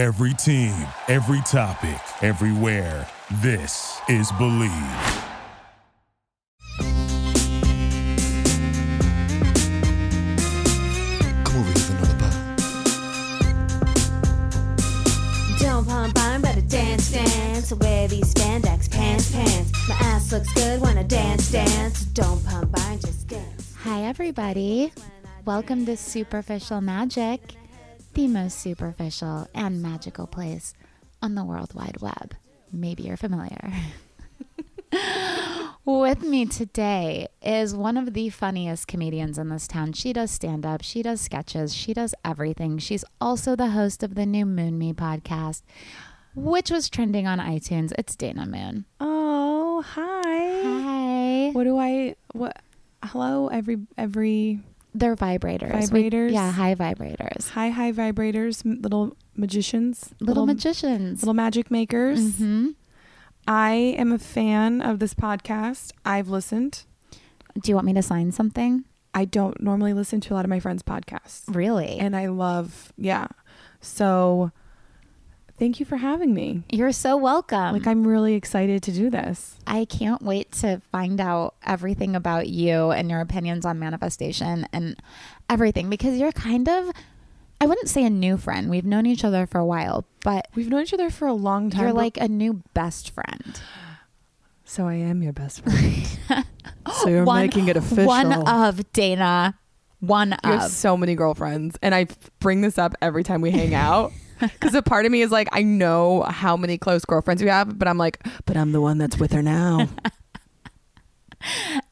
Every team, every topic, everywhere. This is Believe. Come over here for another bite. Don't pump iron, better dance, dance. Wear these spandex pants, pants. My ass looks good when I dance, dance. Don't pump iron, just dance. Hi, everybody. Welcome to Superficial Magic, the most superficial and magical place on the World Wide Web. Maybe you're familiar. With me today is one of the funniest comedians in this town. She does stand up, she does sketches, she does everything. She's also the host of the new Moon Me podcast, which was trending on iTunes. It's Dana Moon. Oh, hi. Hi. What do I what hello every every They're vibrators. We- Vibrators? yeah, high vibrators. High high vibrators, m- little magicians, Little, magicians. little magic makers. hmm I am a fan of this podcast. I've listened. Do you want me to sign something? I don't normally listen to a lot of my friends' podcasts. Really? And I love, yeah. So thank you for having me. You're so welcome. Like I'm really excited to do this. I can't wait to find out everything about you and your opinions on manifestation and everything because you're kind of I wouldn't say a new friend. We've known each other for a while, but We've known each other for a long time. you're like a new best friend. so I am your best friend. so you're One- making it official. One of Dana. One of. You have of. so many girlfriends, and I bring this up every time we hang out because a part of me is like, I know how many close girlfriends we have, but I'm like, but I'm the one that's with her now.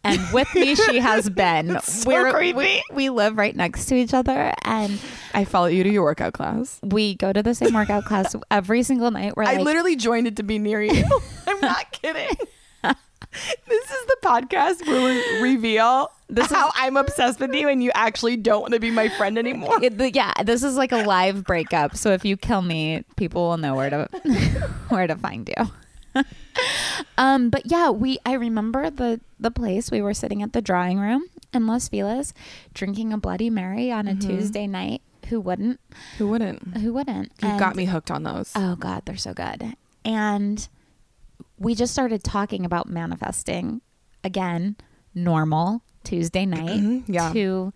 and with me she has been. so we, we live right next to each other and I follow you to your workout class. we go to the same workout class every single night. We're I like, literally joined it to be near you. I'm not kidding. this is the podcast where we reveal this is how I'm obsessed with you, and you actually don't want to be my friend anymore. It- yeah, this is like a live breakup. So if you kill me, people will know where to where to find you. um, but yeah, we I remember the the place we were sitting at the drawing room in Los Feliz, drinking a Bloody Mary on a Tuesday night. Who wouldn't? Who wouldn't? Who wouldn't? You And- got me hooked on those. Oh God, they're so good. And we just started talking about manifesting again, normal Tuesday night. Yeah. Two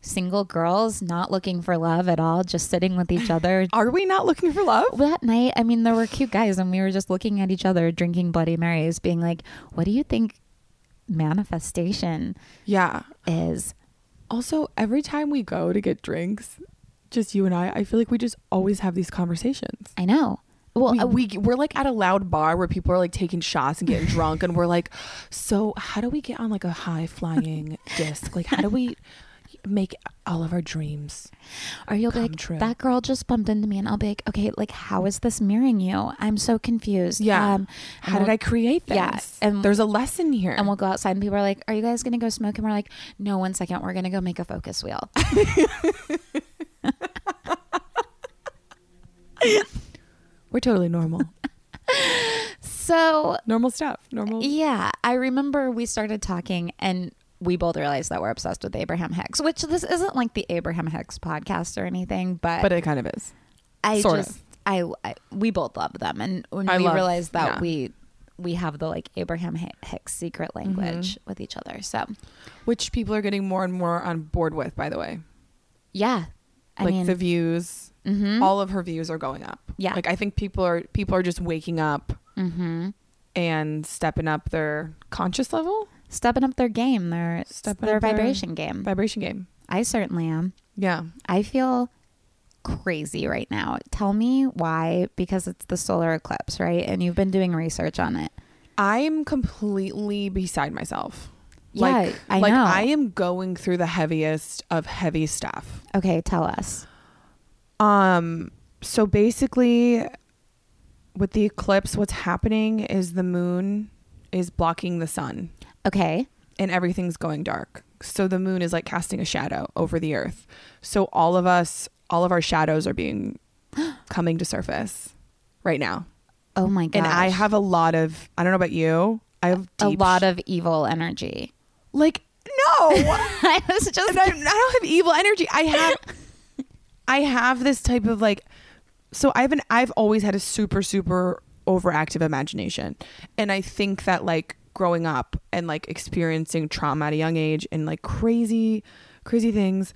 single girls not looking for love at all, just sitting with each other. Are we not looking for love? that night, I mean, there were cute guys, and we were just looking at each other, drinking Bloody Marys, being like, "What do you think manifestation Yeah. is?" Also, every time we go to get drinks, just you and I, I feel like we just always have these conversations. I know. Well, we, we we're like at a loud bar where people are like taking shots and getting drunk, and we're like, so how do we get on like a high flying disc? Like, how do we make all of our dreams? Or you'll be come like, true. that girl just bumped into me, and I'll be like, okay, like, how is this mirroring you? I'm so confused. Yeah. Um, How and did I create this? Yeah, and- there's a lesson here. and we'll go outside, and people are like, are you guys going to go smoke? And we're like, no, one second. We're going to go make a focus wheel. we're totally normal, so, normal stuff, normal. yeah, I remember we started talking, and we both realized that we're obsessed with Abraham Hicks, which this isn't like the Abraham Hicks podcast or anything, but, But it kind of is. I sort just, I, I, we both love them. And when I we love- realized that yeah. we, we have the like Abraham Hicks secret Mm-hmm. language with each other. So, Which people are getting more and more on board with, by the way. yeah. I like mean, the views, mhm. all of her views are going up. Yeah. Like I think people are people are just waking up mm-hmm. and stepping up their conscious level, stepping up their game, their Stepping their up their vibration game. vibration game. I certainly am. Yeah. I feel crazy right now. Tell me why? Because it's the solar eclipse, right? And you've been doing research on it. I'm completely beside myself. Yeah, like, I like know. I am going through the heaviest of heavy stuff. Okay, tell us. Um so basically with the eclipse what's happening is the moon is blocking the sun Okay. and everything's going dark. So the moon is like casting a shadow over the earth. So all of us all of our shadows are being coming to surface right now. Oh my god. And I have a lot of I don't know about you. I have a lot sh- of evil energy. like no. I was just And I, I don't have evil energy. I have I have this type of like so I've been I've always had a super super overactive imagination, and I think that like growing up and like experiencing trauma at a young age and like crazy crazy things,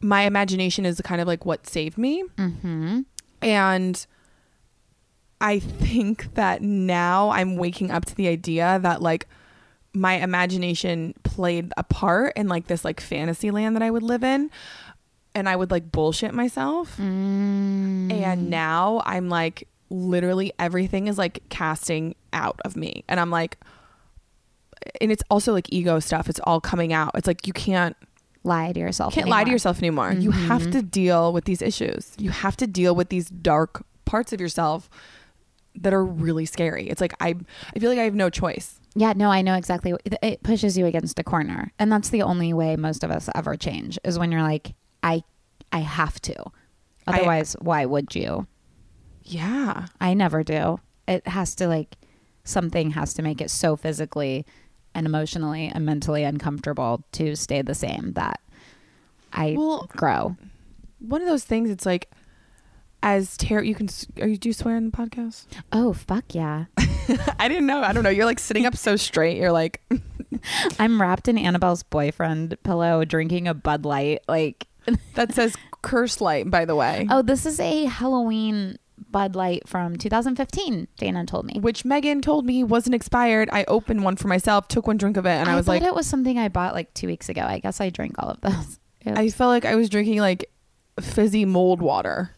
my imagination is kind of like what saved me, Mm-hmm. and I think that now I'm waking up to the idea that like my imagination played a part in like this like fantasy land that I would live in and I would like bullshit myself. Mm. And now I'm like literally everything is like casting out of me. And I'm like and it's also like ego stuff. It's all coming out. It's like you can't lie to yourself. can't lie to anymore. yourself anymore. You have to deal with these issues. You have to deal with these dark parts of yourself that are really scary. It's like I I feel like I have no choice. Yeah, no, I know exactly. It pushes you against a corner, and that's the only way most of us ever change is when you're like, I, I have to. I- Otherwise, why would you? Yeah. I never do. It has to like something has to make it so physically and emotionally and mentally uncomfortable to stay the same that I Well- grow. One of those things it's like as Tara you can are you do you swear in the podcast? Oh fuck yeah! I didn't know. I don't know. You're like sitting up so straight. You're like I'm wrapped in Annabelle's boyfriend pillow, drinking a Bud Light. Like, that says curse light by the way. oh, this is a Halloween Bud Light from 2015. Dana told me. Which Megan told me wasn't expired. I opened one for myself, took one drink of it, and I, was thought like, it was something I bought like two weeks ago. I guess I drank all of those. Oops. I felt like I was drinking like fizzy mold water.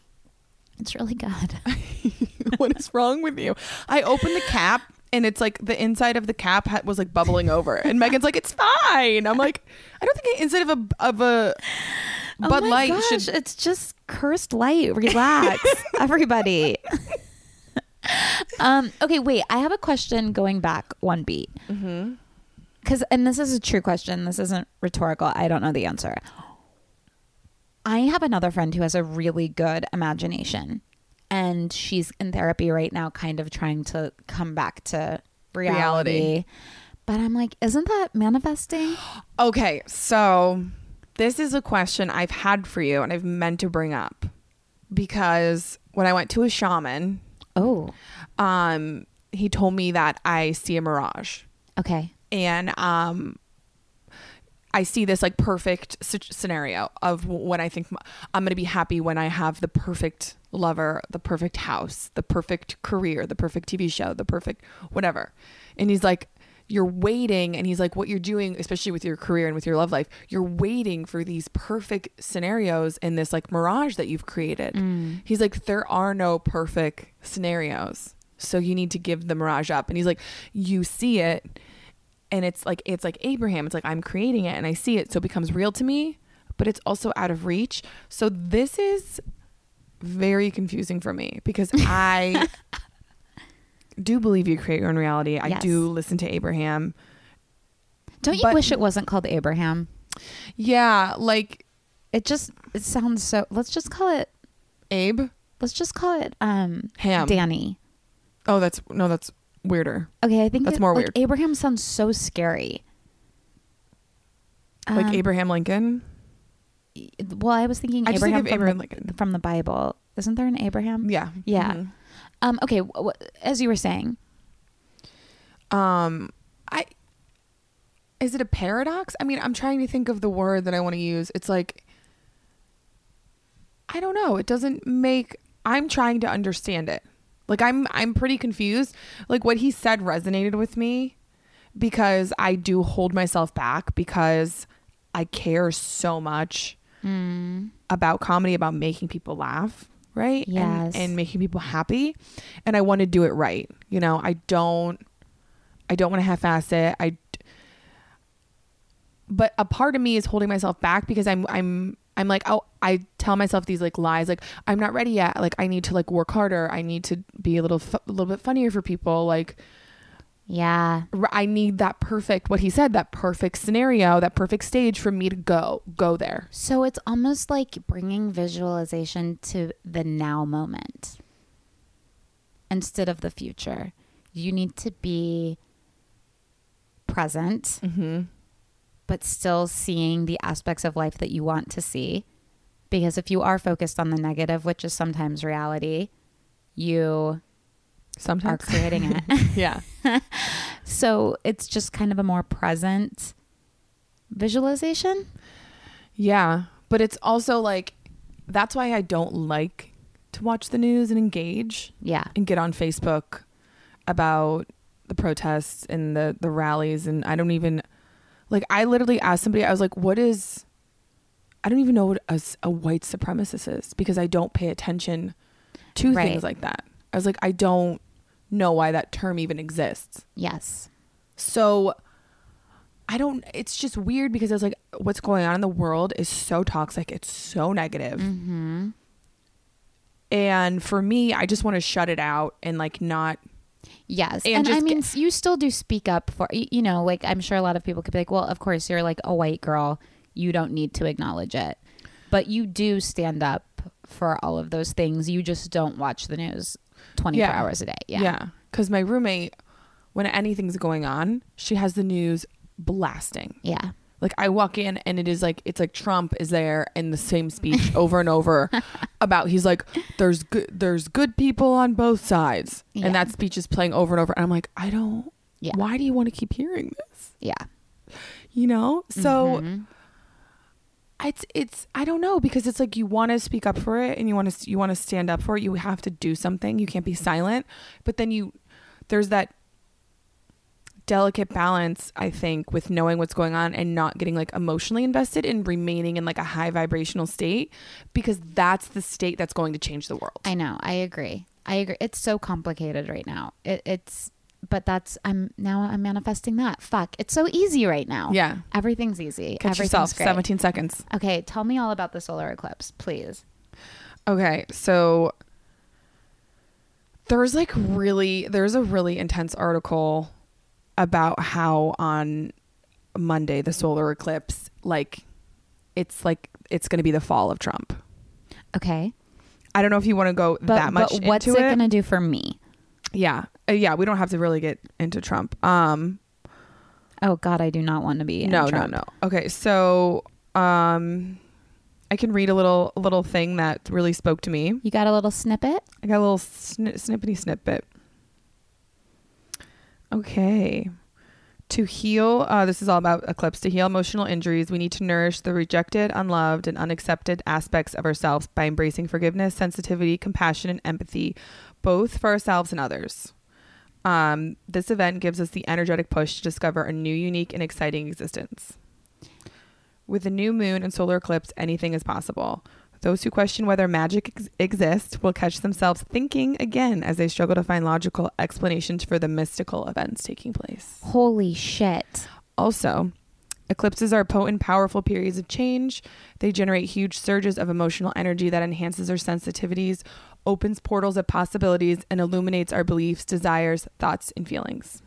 it's really good. what is wrong with you? I opened the cap and it's like the inside of the cap ha- was like bubbling over, and Megan's like, "It's fine." I'm like, I don't think the inside of a of a Oh Bud my Light gosh, should. It's just cursed light. Relax, everybody. um. Okay. Wait. I have a question. Going back one beat. Mm-hmm. Because, and this is a true question. This isn't rhetorical. I don't know the answer. I have another friend who has a really good imagination, and she's in therapy right now, kind of trying to come back to reality. Reality. But I'm like, isn't that manifesting? Okay, so this is a question I've had for you, and I've meant to bring up because when I went to a shaman, Oh, um, he told me that I see a mirage. okay. and um I see this like perfect scenario of when I think I'm going to be happy when I have the perfect lover, the perfect house, the perfect career, the perfect TV show, the perfect whatever. And he's like you're waiting and he's like what you're doing especially with your career and with your love life you're waiting for these perfect scenarios in this like mirage that you've created. Mm. He's like there are no perfect scenarios. So you need to give the mirage up. And he's like you see it and it's like it's like Abraham. It's like I'm creating it and I see it, so it becomes real to me, but it's also out of reach. So this is very confusing for me because I do believe you create your own reality. I Yes. do listen to Abraham. Don't you But- wish it wasn't called Abraham? Yeah, like It just it sounds so. Let's just call it. Abe. Let's just call it um Ham. Danny. Oh, that's no, that's weirder. Okay, I think That's it- more like, weird. Abraham sounds so scary. Like Um, Abraham Lincoln. Well, I was thinking I think Abraham, from, Abraham the, Lincoln. from the Bible. Isn't there an Abraham? Yeah. Yeah. Mhm. Um. Okay. W- w- as you were saying, um i is it a paradox? I mean i'm trying to think of the word that i want to use. It's like i don't know. It doesn't make i'm trying to understand it. Like i'm i'm pretty confused. Like what he said resonated with me because i do hold myself back because i care so much mm, about comedy about making people laugh right? And- and, making people happy. And i want to do it right you know? I don't i don't want to half-ass it. I but a part of me is holding myself back because i'm i'm i'm like oh i tell myself these like lies like i'm not ready yet. Like i need to like work harder. I need to be a little fu- a little bit funnier for people. Like yeah. I need that perfect what he said that perfect scenario that perfect stage for me to go go there So it's almost like bringing visualization to the now moment instead of the future. You need to be present, mm-hmm. but still seeing the aspects of life that you want to see Because if you are focused on the negative, which is sometimes reality, you are Sometimes. creating it. yeah. so it's just kind of a more present visualization. Yeah. But it's also like, that's why I don't like to watch the news and engage Yeah. and get on Facebook about the protests and the, the rallies. And I don't even, like, I literally asked somebody, I was like, what is, I don't even know what a white supremacist is because I don't pay attention to Right. things like that. I was like, I don't know why that term even exists. Yes. So I don't it's just weird because it's like what's going on in the world is so toxic. It's so negative. Mm-hmm. And for me, I just want to shut it out and like not Yes. And And, I mean, s- you still do speak up for, you know, like I'm sure a lot of people could be like, well, of course, you're like a white girl. You don't need to acknowledge it. But you do stand up for all of those things. You just don't watch the news 24 Yeah. hours a day. Yeah. yeah. Cuz my roommate when anything's going on, she has the news blasting. Yeah. Like I walk in and it is like it's like Trump is there in the same speech over and over about he's like there's good there's good people on both sides Yeah. and that speech is playing over and over and I'm like I don't Yeah. why do you want to keep hearing this? Yeah. You know? So Mhm. It's it's I don't know because it's like you want to speak up for it and you want to you want to stand up for it. You have to do something. You can't be silent. But then you there's that delicate balance I think with knowing what's going on and not getting like emotionally invested and remaining in like a high vibrational state because that's the state that's going to change the world. I know. I agree. I agree. It's so complicated right now. It, it's, but that's, I'm now I'm manifesting that. Fuck. It's so easy right now. yeah. Everything's easy. Catch Everything's yourself. great. 17 seconds. Okay. Tell me all about the solar eclipse, please. Okay, so there's like really there's a really intense article about how on Monday the solar eclipse like it's like it's going to be the fall of Trump. Okay. I don't know if you want to go But, that much but what's it, it. going to do for me? yeah. Uh, yeah, we don't have to really get into Trump. Um Oh God, I do not want to be. in no, Trump. no, no. Okay, so um I can read a little a little thing that really spoke to me. You got a little snippet? I got a little sni- snippety snippet. Okay. To heal, uh, this is all about eclipse. To heal emotional injuries, we need to nourish the rejected, unloved, and unaccepted aspects of ourselves by embracing forgiveness, sensitivity, compassion, and empathy, both for ourselves and others. Um, this event gives us the energetic push to discover a new, unique, and exciting existence. With the new moon and solar eclipse, anything is possible. Those who question whether magic ex- exists will catch themselves thinking again as they struggle to find logical explanations for the mystical events taking place. Holy shit. Also, eclipses are potent, powerful periods of change. They generate huge surges of emotional energy that enhances our sensitivities, opens portals of possibilities, and illuminates our beliefs, desires, thoughts, and feelings.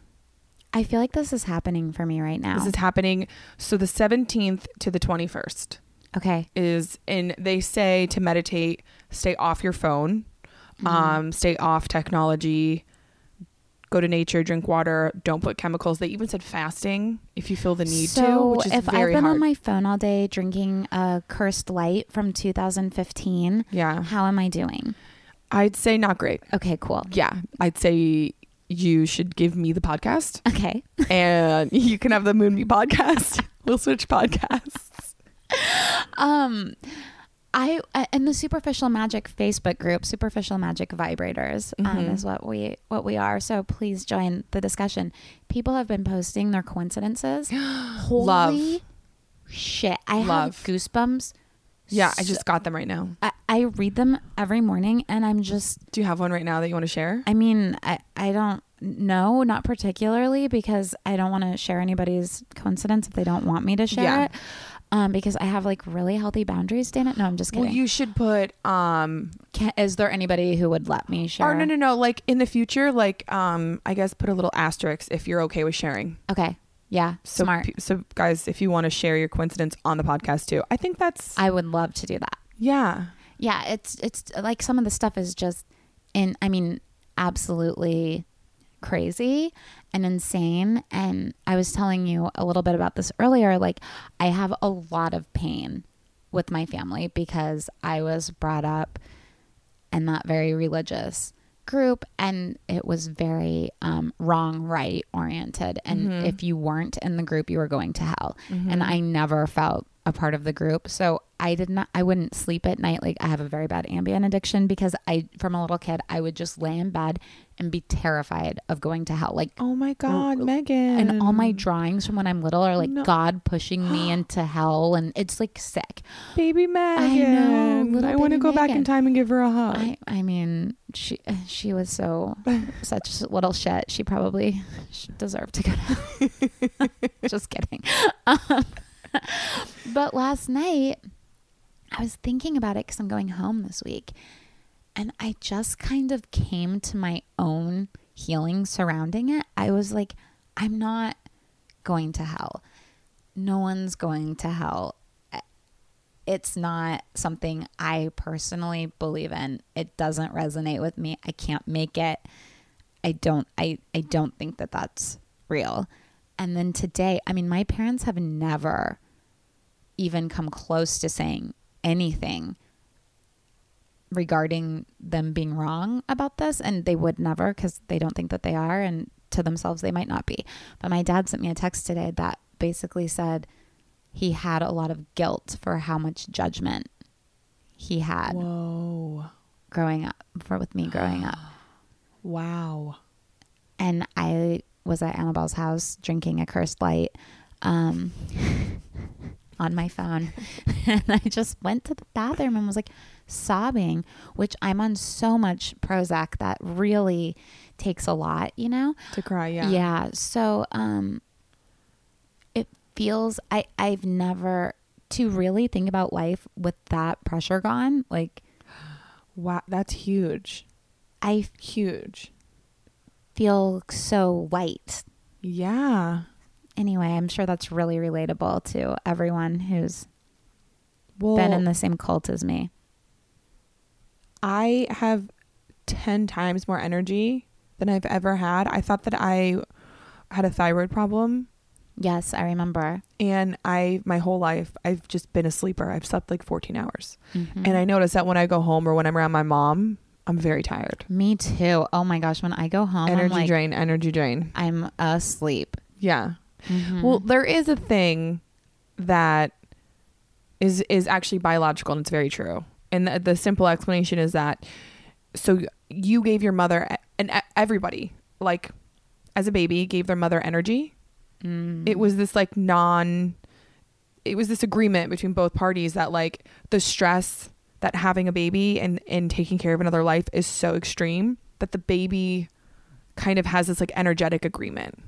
I feel like this is happening for me right now. This is happening. So, the 17th to the 21st. okay. is and they say to meditate stay off your phone Mm-hmm. um stay off technology go to nature drink water don't put chemicals they even said fasting if you feel the need so to which is if very I've been hard on my phone all day drinking a cursed light from 2015, yeah how am I doing? I'd say not great Okay, cool. yeah i'd say you should give me the podcast Okay. and you can have the moonbee podcast we'll switch podcasts Um, I in the superficial magic Facebook group, superficial magic vibrators, um, Mhm. is what we what we are. So please join the discussion. People have been posting their coincidences. Holy Love. shit! I Love. have goosebumps. Yeah i just got them right now I, I read them every morning, and I'm just. do you have one right now that you want to share I mean, I I don't know, not particularly because I don't want to share anybody's coincidence if they don't want me to share Yeah. it. Um, because I have like really healthy boundaries, Dana. No, I'm just kidding. well you should put um Can, is there anybody who would let me share? Or no, no, no. Like in the future, like um, I guess put a little asterisk if you're okay with sharing. Okay. Yeah. So, smart. pe- so guys, if you want to share your coincidence on the podcast too, I think that's I would love to do that. yeah, Yeah. It's it's like some of the stuff is just in. I mean, absolutely crazy and insane. And I was telling you a little bit about this earlier. Like, I have a lot of pain with my family because I was brought up and not very religious group and it was very um, wrong right oriented and Mm-hmm. if you weren't in the group you were going to hell and i never felt a part of the group so i did not i wouldn't sleep at night like i have a very bad Ambien addiction because i from a little kid i would just lay in bed and be terrified of going to hell like Oh my God, Megan. and all my drawings from when i'm little are like No. god pushing me into hell and it's like sick baby Megan. know, I want to go back in time and give her a hug. I, I mean, she she was so such little shit. She probably deserved to go to. Just kidding. Um, but last night, I was thinking about it because I'm going home this week, and I just kind of came to my own healing surrounding it. I was like, I'm not going to hell. No one's going to hell it's not something I personally believe in. It doesn't resonate with me. I can't make it. I don't I I don't think that that's real. And then today, I mean my parents have never even come close to saying anything regarding them being wrong about this and they would never cuz they don't think that they are and to themselves they might not be. But my dad sent me a text today that basically said he had a lot of guilt for how much judgment he had Whoa. growing up for with me growing up Wow. and i was at annabelle's house drinking a cursed light um, on my phone and i just went to the bathroom and was like sobbing which i'm on so much prozac that really takes a lot you know To cry, yeah. yeah. So um feels I I've never to really think about life with that pressure gone, like Wow, that's huge. I Huge. feel so light. Yeah. Anyway, I'm sure that's really relatable to everyone who's Well, been in the same cult as me. I have 10 times more energy than I've ever had. I thought that I had a thyroid problem Yes, I remember. and I my whole life I've just been a sleeper. I've slept like 14 hours. Mhm. And I notice that when I go home or when I'm around my mom, I'm very tired. me too. Oh my gosh, when I go home, energy I'm like drain, energy drain. I'm asleep. Yeah. Mhm. Well, there is a thing that is is actually biological and it's very true. And the, the simple explanation is that so you gave your mother and everybody like as a baby gave their mother energy. Mm. It was this like non it was this agreement between both parties that like the stress that having a baby and and taking care of another life is so extreme that the baby kind of has this like energetic agreement.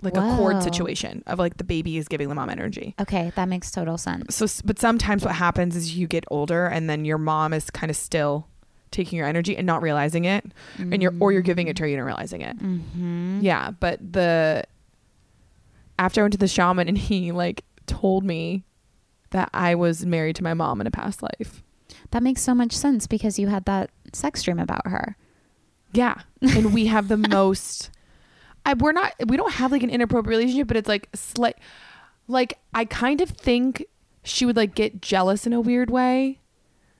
Like a cord situation of like the baby is giving the mom energy. okay, that makes total sense. So, but sometimes what happens is you get older and then your mom is kind of still taking your energy and not realizing it, and you're or you're giving it to her, you not realizing it. Mm-hmm. Yeah, but the after I went to the shaman and he like told me that I was married to my mom in a past life. That makes so much sense because you had that sex dream about her. Yeah, and we have the most. I we're not we don't have like an inappropriate relationship, but it's like slight. Like I kind of think she would like get jealous in a weird way.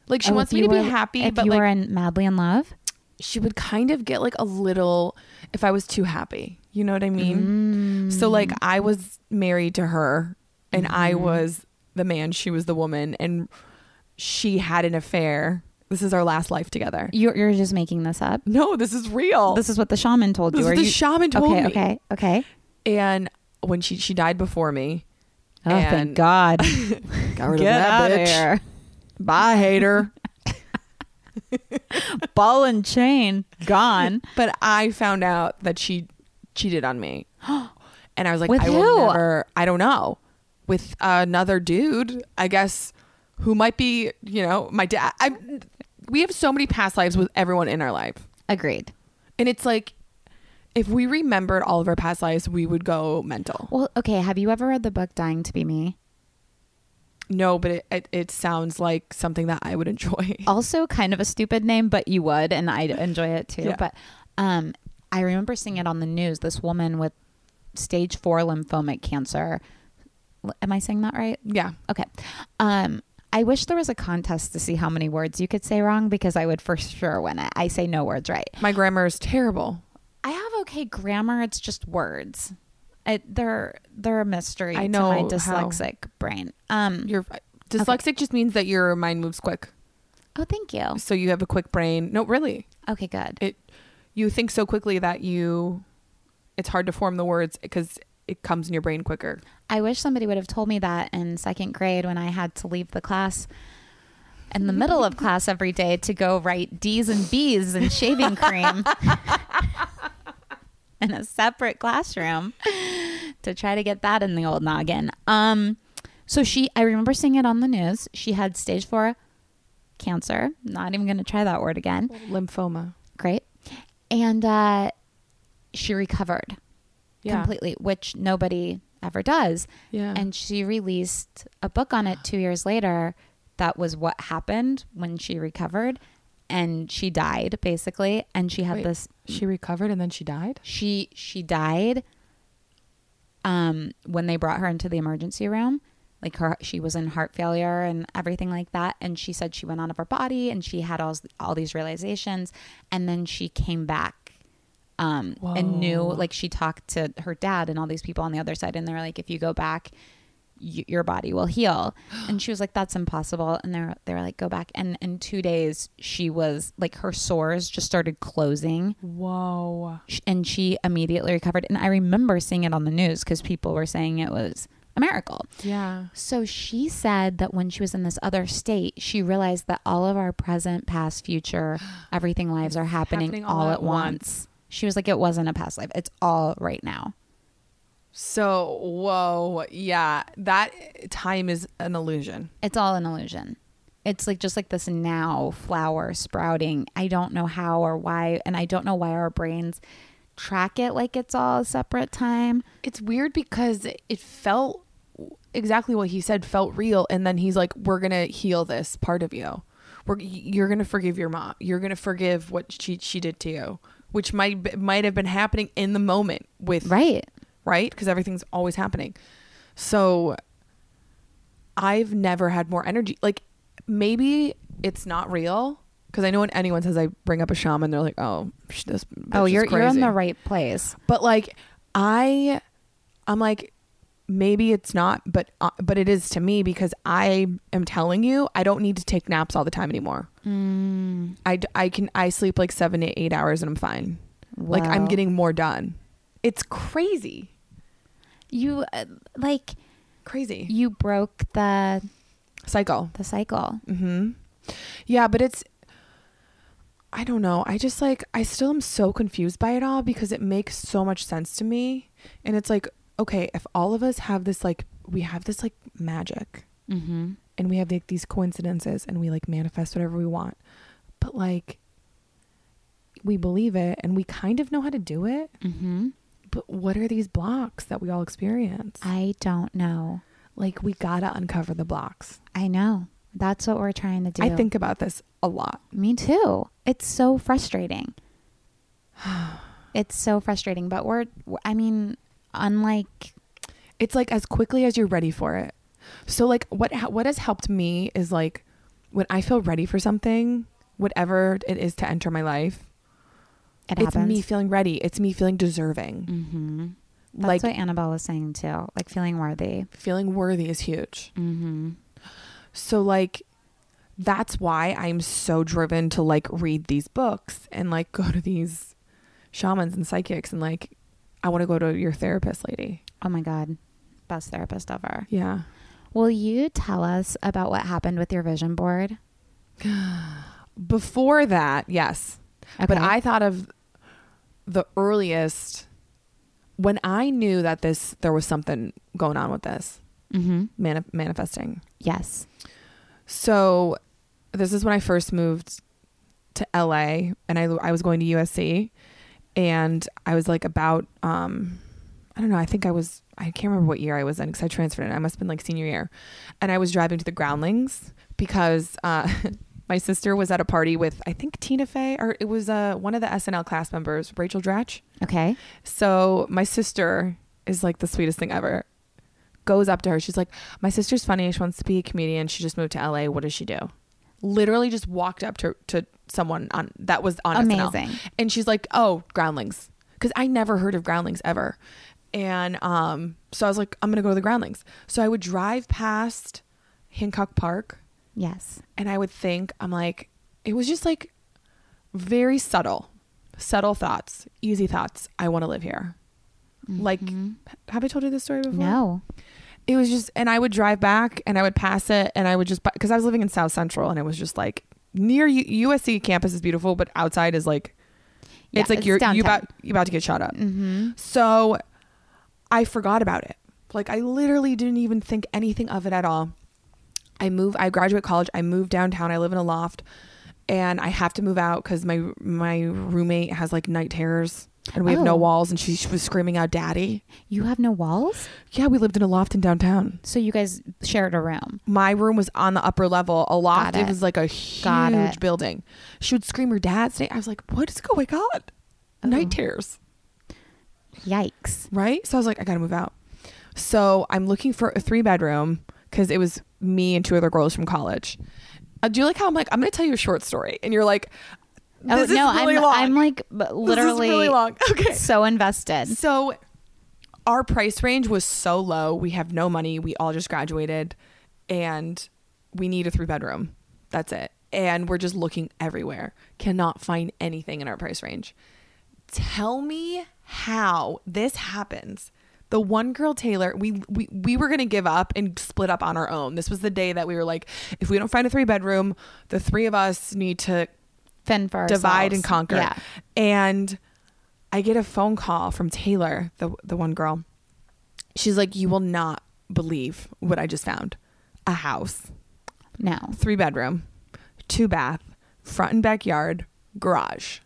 Like she Oh, wants me to be happy, If but you like were in madly in love, she would kind of get like a little if I was too happy. You know what I mean? So like Mm. I was married to her and I Mhm. was the man, she was the woman and she had an affair. This is our last life together. you're you're just making this up. No, this is real. This is what the shaman told This you. is the you- shaman told okay, me. okay, okay. okay. And when she she died before me. Oh, And- thank God. Got rid Get of that out of bitch. here. Bye, hater. Ball and chain gone. but I found out that she cheated on me. And I was like, With I will who? never I don't know. With another dude, I guess who might be, you know, my dad. I we have so many past lives with everyone in our life. Agreed. And it's like if we remembered all of our past lives, we would go mental. Well, okay. Have you ever read the book Dying to Be Me? No, but it, it, it sounds like something that I would enjoy. Also, kind of a stupid name, but you would, and I'd enjoy it too. Yeah. But um, I remember seeing it on the news. This woman with stage four lymphomic cancer. Am I saying that right? Yeah. Okay. Um, I wish there was a contest to see how many words you could say wrong because I would for sure win it. I say no words right. My grammar is terrible. I have okay grammar. It's just words. It, they're they're a mystery I to know my how- dyslexic brain. Um. You're dyslexic just means that your mind moves quick. Oh, thank you. So you have a quick brain. No, really. Okay, good. It you think so quickly that you it's hard to form the words because it comes in your brain quicker. I wish somebody would have told me that in second grade when I had to leave the class in the middle of class every day to go write D's and B's and shaving cream in a separate classroom to try to get that in the old noggin. Um, so she, I remember seeing it on the news. She had stage four cancer. Not even going to try that word again. Lymphoma. Great. And uh, she recovered Yeah. completely, which nobody ever does. Yeah. And she released a book on it two years later. That was what happened when she recovered. And she died basically. And she had Wait, this she recovered and then she died? she she died um when they brought her into the emergency room. Like her she was in heart failure and everything like that. And she said she went out of her body and she had all all these realizations. And then she came back um and knew like she talked to her dad and all these people on the other side. And they're like if you go back your body will heal and she was like that's impossible and they're they're like go back and in 2 days she was like her sores just started closing Whoa. and she immediately recovered. And I remember seeing it on the news because people were saying it was a miracle. Yeah. So she said that when she was in this other state, she realized that all of our present, past, future, everything lives are happening, happening all, at once. She was like, it wasn't a past life. It's all right now. So, whoa. Yeah. That time is an illusion. It's all an illusion. It's like just like this now flower sprouting. I don't know how or why. And I don't know why our brains track it like it's all a separate time. It's weird because it felt exactly what he said felt real and then he's like we're going to heal this part of you. We're you're going to forgive your mom. You're going to forgive what she she did to you, which might might have been happening in the moment with Right. Right? Because everything's always happening. So I've never had more energy. Like maybe it's not real because I know when anyone says I bring up a shaman, they're like, "Oh, sh- this." Oh, you're you're in the right place. But like, I, I'm like, maybe it's not, but uh, but it is to me because I am telling you, I don't need to take naps all the time anymore. Mm, I can I sleep like seven to eight hours and I'm fine. Like I'm getting more done. It's crazy, you uh, like crazy you broke the cycle. the cycle. Mm-hmm. Yeah, but it's I don't know. I just like I still am so confused by it all because it makes so much sense to me. And it's like, okay, if all of us have this like we have this like magic Mm-hmm. and we have like these coincidences and we like manifest whatever we want. But like we believe it and we kind of know how to do it. Mm-hmm. But what are these blocks that we all experience? I don't know. like we gotta uncover the blocks. I know. That's what we're trying to do. I think about this a lot. me too. It's so frustrating. it's so frustrating, but we're I mean, unlike it's like as quickly as you're ready for it. So like what what has helped me is like when I feel ready for something, whatever it is to enter my life, it it's happens. me feeling ready. It's me feeling deserving. mm-hmm. That's like what Annabelle was saying too. Like feeling worthy. feeling worthy is huge. Mm-hmm. So like that's why I'm so driven to like read these books and like go to these shamans and psychics and like I want to go to your therapist lady. Oh my god. Best therapist ever. Yeah. Will you tell us about what happened with your vision board? Before that, yes. But I thought of the earliest when I knew that this there was something going on with this Mm-hmm. mani- manifesting. Yes. So this is when I first moved to LA and I I was going to USC and I was like about um I don't know, I think I was I can't remember what year I was in cuz I transferred in. I must have been like senior year. And I was driving to the Groundlings because uh my sister was at a party with I think Tina Fey or it was uh one of the SNL class members, Rachel Dratch. Okay. So my sister is like the sweetest thing ever. goes up to her. She's like, "My sister's funny. She wants to be a comedian. She just moved to LA. What does she do?" Literally just walked up to to someone on that was on SNL. Amazing. And she's like, "Oh, Groundlings," because I never heard of Groundlings ever. And um, so I was like, "I'm gonna go to the Groundlings." So I would drive past Hancock Park, Yes. and I would think, I'm like, it was just like very subtle, subtle thoughts, easy thoughts. I want to live here. Like, have I told you this story before? No. It was just, and I would drive back and I would pass it and I would just, because I was living in South Central and it was just like near U- USC campus is beautiful, but outside is like, Yeah, it's like it's you're you about you about to get shot up. Mm-hmm. So I forgot about it. Like I literally didn't even think anything of it at all. I move I graduate college, I move downtown, I live in a loft and I have to move out cuz my my roommate has like night terrors and we have no Oh. walls and she, she was screaming out daddy. You have no walls, Yeah, we lived in a loft in downtown. so you guys shared a room. My room was on the upper level. A loft it. it. was like a huge building. She would scream her dad's name. I was like, "What is going on?" Oh. Night terrors. Yikes. right? So I was like, I gotta move out. So I'm looking for a three bedroom because it was me and two other girls from college. Uh, do you like how I'm like, I'm gonna tell you a short story, and you're like, oh no, really I'm long. I'm like b- This is literally really long. Okay. so invested. So our price range was so low. We have no money. We all just graduated, and we need a three bedroom. That's it. And we're just looking everywhere. Cannot find anything in our price range. Tell me how this happens. The one girl Taylor, we we, we were gonna give up and split up on our own. This was the day that we were like, if we don't find a three bedroom, the three of us need to Fend for ourselves. divide ourselves. and conquer. Yeah. And I get a phone call from Taylor, the the one girl. She's like, "You will not believe what I just found. A house, Now. three bedroom, two bath, front and backyard, garage,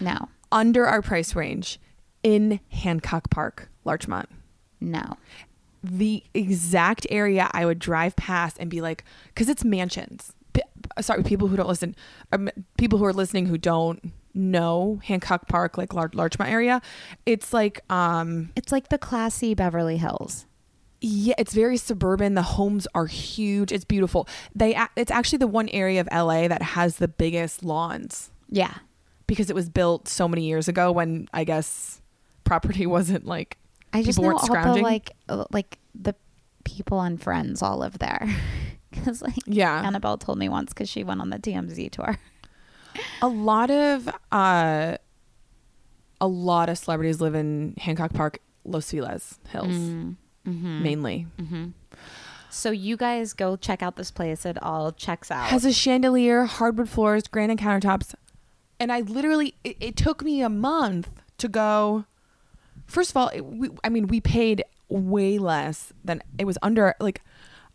Now. under our price range in Hancock Park, Larchmont." No. the exact area I would drive past and be like, because it's mansions. P- sorry, people who don't listen, um, people who are listening who don't know Hancock Park, like Lar- Larchmont area, it's like, um, It's like the classy Beverly Hills. yeah, it's very suburban. The homes are huge. It's beautiful. They, it's actually the one area of LA that has the biggest lawns Yeah. because it was built so many years ago when I guess property wasn't like I just know weren't all the like uh, like the people on Friends all live there. Because like Yeah. Annabelle told me once because she went on the TMZ tour. a lot of uh a lot of celebrities live in Hancock Park, Los Feliz Hills, Mm-hmm. mainly. So you guys go check out this place. It all checks out. Has a chandelier, hardwood floors, granite countertops, and I literally it, it took me a month to go. First of all, it, we, I mean, we paid way less than it was under. Like,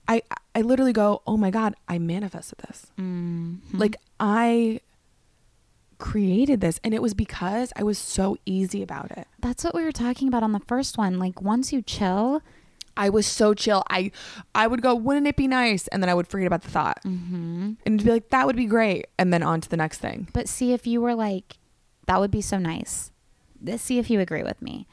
I I literally go, oh my god, I manifested this. Mm-hmm. Like I created this, and it was because I was so easy about it. That's what we were talking about on the first one. Like once you chill, I was so chill. I I would go, wouldn't it be nice? And then I would forget about the thought. Mm-hmm. And be like, that would be great. And then on to the next thing. but see if you were like, that would be so nice. Let's see if you agree with me.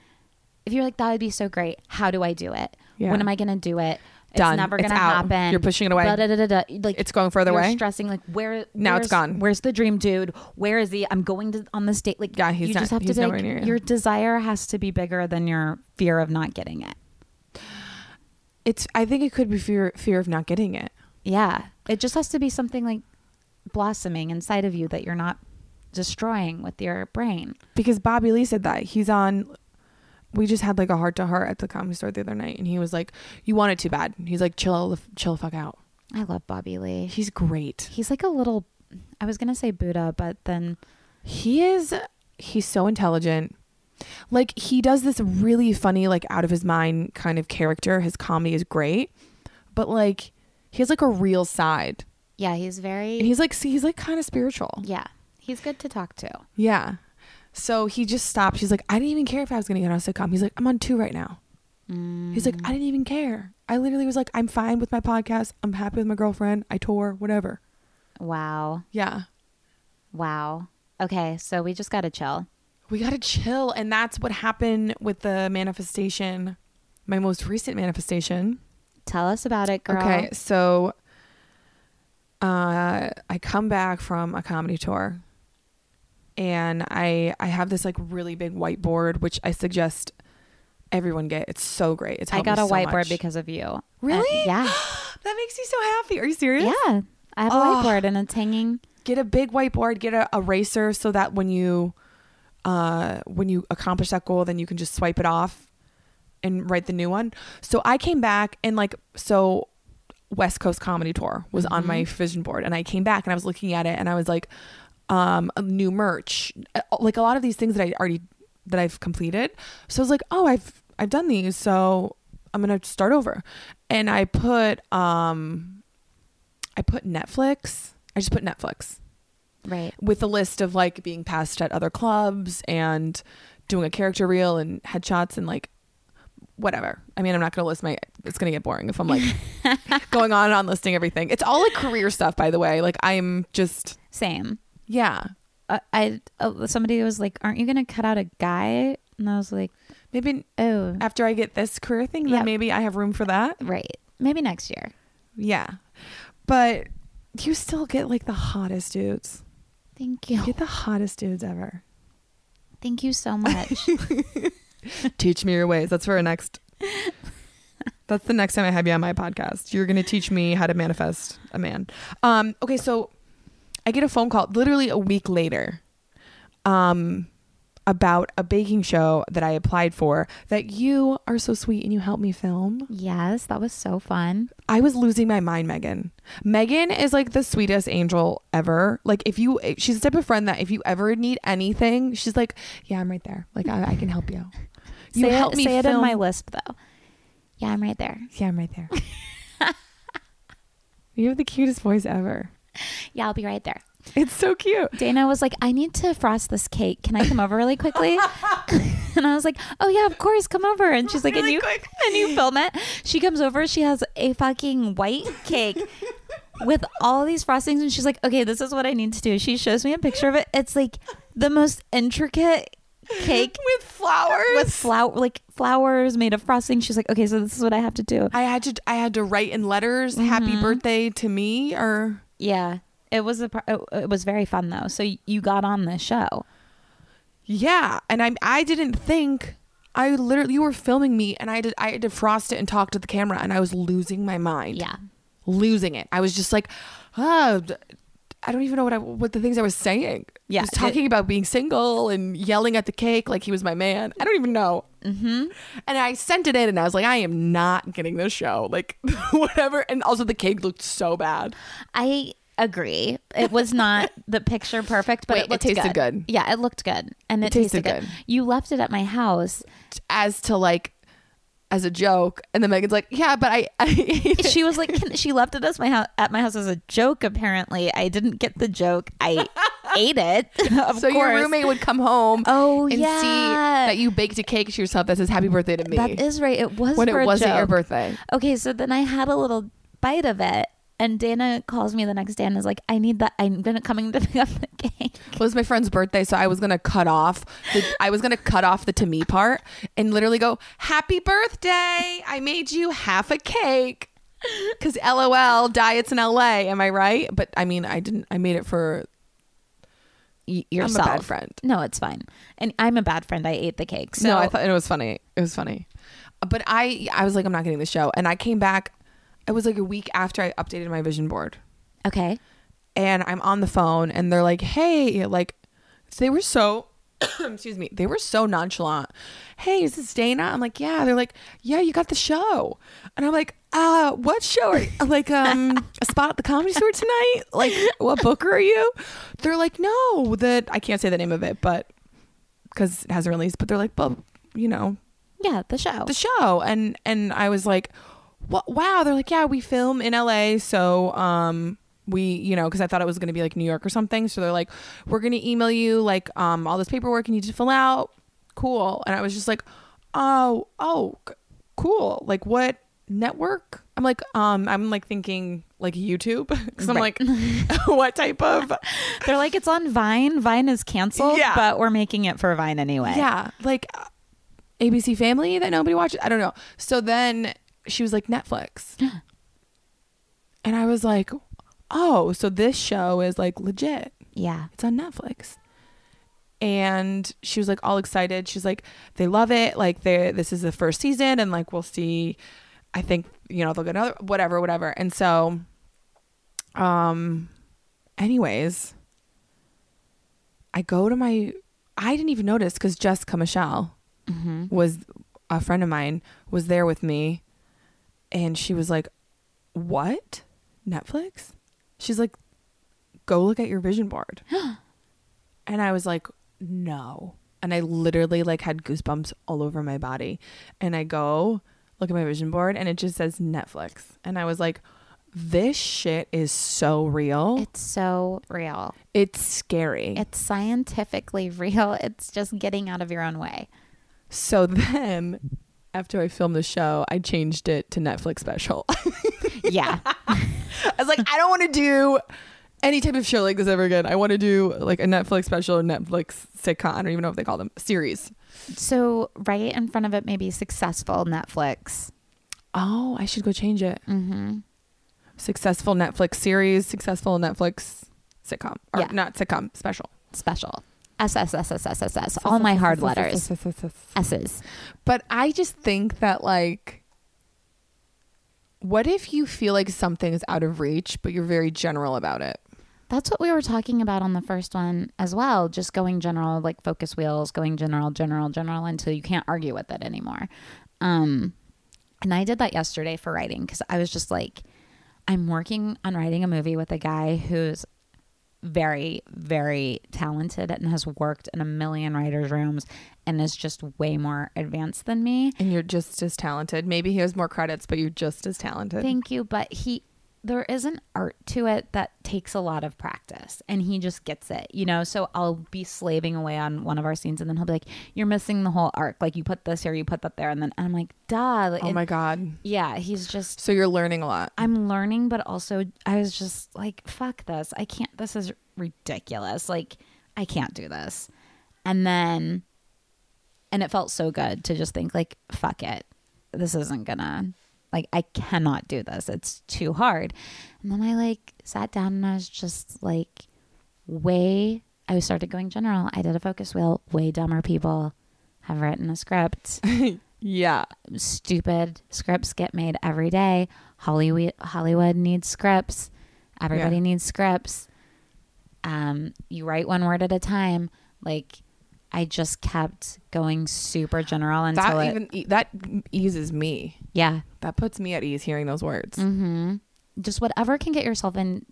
If you're like, that would be so great. How do I do it? Yeah. When am I going to do it? It's never going to out. happen. You're pushing it away. Da, da, da. Like It's going further you're away? Stressing like where Now it's gone. Where's the dream dude? Where is he? I'm going to on this date. Like Yeah, he's you not- just have to he's be nowhere like, near you. your desire has to be bigger than your fear of not getting it. It's I think it could be fear fear of not getting it. Yeah. It just has to be something like blossoming inside of you that you're not destroying with your brain. Because Bobby Lee said that. He's on we just had like a heart to heart at the comedy store the other night and he was like, You want it too bad. He's like, chill chill fuck out. I love Bobby Lee. He's great. He's like a little I was going to say Buddha, but then He is he's so intelligent. Like he does this really funny like out of his mind kind of character. His comedy is great. But like he has like a real side. yeah, he's very And he's like see, he's like kind of spiritual. yeah. He's good to talk to. Yeah. So he just stopped. He's like, I didn't even care if I was going to get on a sitcom. He's like, I'm on two right now. He's like, I didn't even care. I literally was like, I'm fine with my podcast. I'm happy with my girlfriend. I tour, whatever. Wow. Yeah. Wow. Okay, so we just got to chill. We got to chill. And that's what happened with the manifestation, my most recent manifestation. Tell us about it, girl. Okay, so uh, I come back from a comedy tour, and I I have this like really big whiteboard, which I suggest everyone get. It's so great. It's I got a so whiteboard much. because of you. Really? And- yeah. that makes me so happy. Are you serious? Yeah. I have a Oh. whiteboard and it's hanging. Get a big whiteboard. Get a eraser so that when you uh when you accomplish that goal, then you can just swipe it off and write the new one. So I came back and like so West Coast Comedy Tour was on my vision board, and I came back and I was looking at it, and I was like, um, new merch, uh, like a lot of these things that I already that I've completed. So I was like, oh, I've I've done these, so I'm gonna start over, and I put um, I put Netflix. I just put Netflix Right. with a list of like being passed at other clubs and doing a character reel and headshots and like whatever. I mean, I'm not going to list my. It's going to get boring if I'm like going on and on listing everything. It's all like career stuff, by the way. Like I'm just Same. Yeah. Uh, I uh, somebody was like, "Aren't you gonna cut out a guy?" And I was like, Maybe "Oh, after I get this career thing, then Yep. maybe I have room for that. right. Maybe next year." Yeah, but you still get like the hottest dudes. Thank You you. get the hottest dudes ever. Thank you so much. teach me your ways. That's for our next. That's the next time I have you on my podcast. You're going to teach me how to manifest a man. Um, okay, so I get a phone call literally a week later um, about a baking show that I applied for that you are so sweet and you helped me film. yes, that was so fun. I was losing my mind, Megan. Megan is like the sweetest angel ever. Like if you, she's the type of friend that if you ever need anything, she's like, yeah, I'm right there. Like I, I can help you. You say help it, me say it in my lisp though. Yeah, I'm right there. Yeah, I'm right there. you have the cutest voice ever. Yeah, I'll be right there. It's so cute. Dana was like, I need to frost this cake. Can I come over really quickly? and I was like, Oh yeah, of course, come over. And she's like, Really and you quick. and you film it. She comes over, she has a fucking white cake with all these frostings, and she's like, Okay, this is what I need to do. She shows me a picture of it. It's like the most intricate cake With flowers. with flower like flowers made of frosting. She's like, Okay, so this is what I have to do. I had to I had to write in letters happy mm-hmm. birthday to me or Yeah. It was a it it was very fun though. So you got on the show. yeah, and I I didn't think I literally you were filming me and I did I had to frost it and talk to the camera and I was losing my mind. Yeah. Losing it. I was just like, oh, I don't even know what I what the things I was saying. Yeah. Was talking about being single and yelling at the cake like he was my man. I don't even know. Mm-hmm. And I sent it in and I was like, I am not getting this show. Like, whatever. And also, the cake looked so bad. I agree. It was not the picture perfect, but Wait, it it tasted good. Yeah, it looked good, and it, It tasted tasted, good. good. You left it at my house. As to like, as a joke. And then Megan's like, yeah, but I, I. She was like, can, she left it as my house at my house as a joke. Apparently, I didn't get the joke. I ate it. Of so your roommate would come home Oh and yeah, see that you baked a cake to yourself that says happy birthday to me. That is right. It was when it wasn't your birthday. Okay, so then I had a little bite of it, and Dana calls me the next day and is like, "I need that. I'm gonna coming to pick up the cake." It was my friend's birthday, so I was gonna cut off the I was gonna cut off the to me part and literally go, Happy birthday! I made you half a cake. Cause LOL diets in LA, am I right? But I mean I didn't I made it for Y- I'm a yourself. bad friend. No, it's fine. And I'm a bad friend. I ate the cake. So no, I thought it was funny. It was funny. But I I was like, I'm not getting the show. And I came back it was like a week after I updated my vision board. okay. and I'm on the phone and they're like, "Hey, like they were so excuse me, they were so nonchalant. Hey, is this Dana? I'm like, "Yeah." They're like, "Yeah, you got the show." And I'm like, "Uh, what show are you? like um a spot at the comedy store tonight? Like what booker are you?" They're like, "No, that I can't say the name of it, but cuz it hasn't released, but they're like, "Well, you know, Yeah, the show. the show and and i was like wow they're like yeah we film in la so um we you know because i thought it was going to be like new york or something so they're like we're going to email you like um all this paperwork you need to fill out cool and i was just like oh oh cool like what network i'm like um i'm like thinking like youtube because i'm Right. like what type of They're like, it's on Vine. Vine is canceled, Yeah. but we're making it for Vine anyway. Yeah, like uh, ABC Family that nobody watches. I don't know. So then she was like Netflix. and I was like, "Oh, so this show is like legit. Yeah. It's on Netflix." And she was like all excited. She's like, "They love it. Like they this is the first season and like we'll see I think, you know, they'll get another whatever, whatever." And so um anyways, I go to my I didn't even notice cuz Jessica Michelle Mm-hmm. was a friend of mine was there with me and she was like what? Netflix? She's like go look at your vision board. And i was like no. And i literally like had goosebumps all over my body. And i go look at my vision board and it just says netflix. And i was like this shit is so real. It's so real. it's scary. It's scientifically real. It's just getting out of your own way. so then after i filmed the show i changed it to netflix special Yeah. I was like, I don't want to do any type of show like this ever again. I want to do like a Netflix special, or Netflix sitcom. I don't even know what they call them. Series. so right in front of it, maybe successful Netflix. Oh, I should go change it. Mm-hmm. Successful Netflix series, successful Netflix sitcom. Or Yeah. not sitcom, special. Special. S S S S S S S. All my hard letters. S's. But I just think that like what if you feel like something is out of reach, but you're very general about it? That's what we were talking about on the first one as well. Just going general, like focus wheels, going general, general, general until you can't argue with it anymore. Um, and I did that yesterday for writing because I was just like, I'm working on writing a movie with a guy who's very, very talented and has worked in a million writers' rooms and is just way more advanced than me. And you're just as talented. Maybe he has more credits, but you're just as talented. Thank you, but he there is an art to it that takes a lot of practice and he just gets it, you know. So I'll be slaving away on one of our scenes and then he'll be like, You're missing the whole arc. Like you put this here, you put that there, and then and I'm like, duh. Like, oh my God. yeah, he's just So you're learning a lot. I'm learning, but also I was just like, fuck this. I can't this is ridiculous. Like, I can't do this. And then and it felt so good to just think like, fuck it. This isn't gonna like I cannot do this. It's too hard. And then I like sat down and I was just like way I started going general. I did a focus wheel. Way dumber people have written a script Yeah. stupid scripts get made every day. Hollywood Hollywood needs scripts. Everybody Yeah. needs scripts. Um, you write one word at a time. Like I just kept going super general until That even e- that eases me. yeah. That puts me at ease hearing those words. Mm-hmm. Just whatever can get yourself in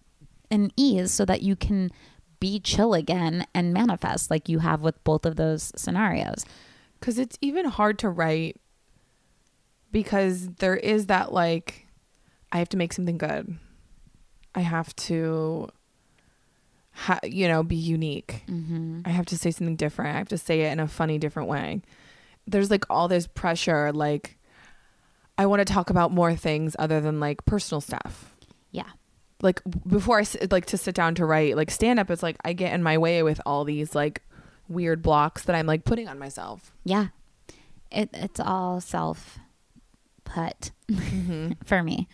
in ease so that you can be chill again and manifest like you have with both of those scenarios. Cuz it's even hard to write because there is that like I have to make something good. I have to ha- you know, be unique. Mm-hmm. I have to say something different. I have to say it in a funny different way. There's like all this pressure like I want to talk about more things other than like personal stuff. Yeah. like before I sit, like to sit down to write like stand up it's like I get in my way with all these like weird blocks that I'm like putting on myself. Yeah. It it's all self put Mm-hmm. for me.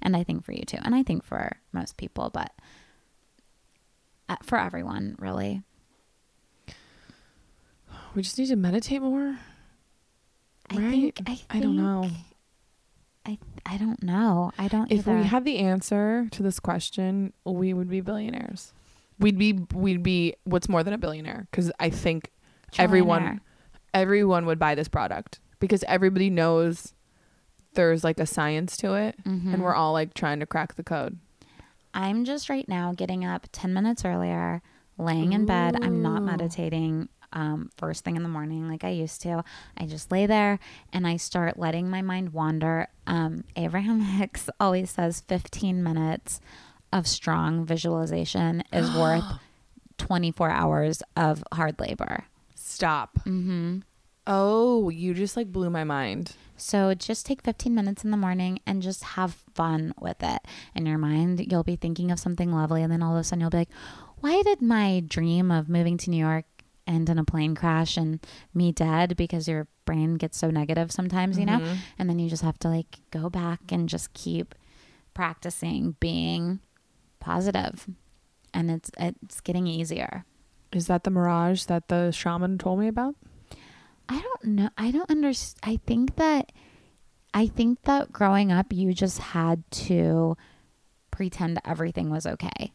And I think for you too. And I think for most people, but for everyone, really. We just need to meditate more. I Right? think I, I don't know. I I don't know. I don't If either. we had the answer to this question, we would be billionaires. We'd be we'd be what's more than a billionaire cuz I think everyone Trillionaire. everyone would buy this product because everybody knows there's like a science to it Mhm. and we're all like trying to crack the code. I'm just right now getting up 10 minutes earlier, laying in bed. I'm not meditating um, first thing in the morning like I used to. I just lay there and I start letting my mind wander. Um, Abraham Hicks always says 15 minutes of strong visualization is worth 24 hours of hard labor. Stop. Mm-hmm. Oh, you just like blew my mind. So just take 15 minutes in the morning and just have fun with it. In your mind, you'll be thinking of something lovely, and then all of a sudden you'll be like, why did my dream of moving to New York end in a plane crash and me dead because your brain gets so negative sometimes, you know? Mhm. And then you just have to like go back and just keep practicing being positive. And it's it's getting easier. Is that the mirage that the shaman told me about? I don't know. I don't understand. I think that I think that growing up you just had to pretend everything was okay.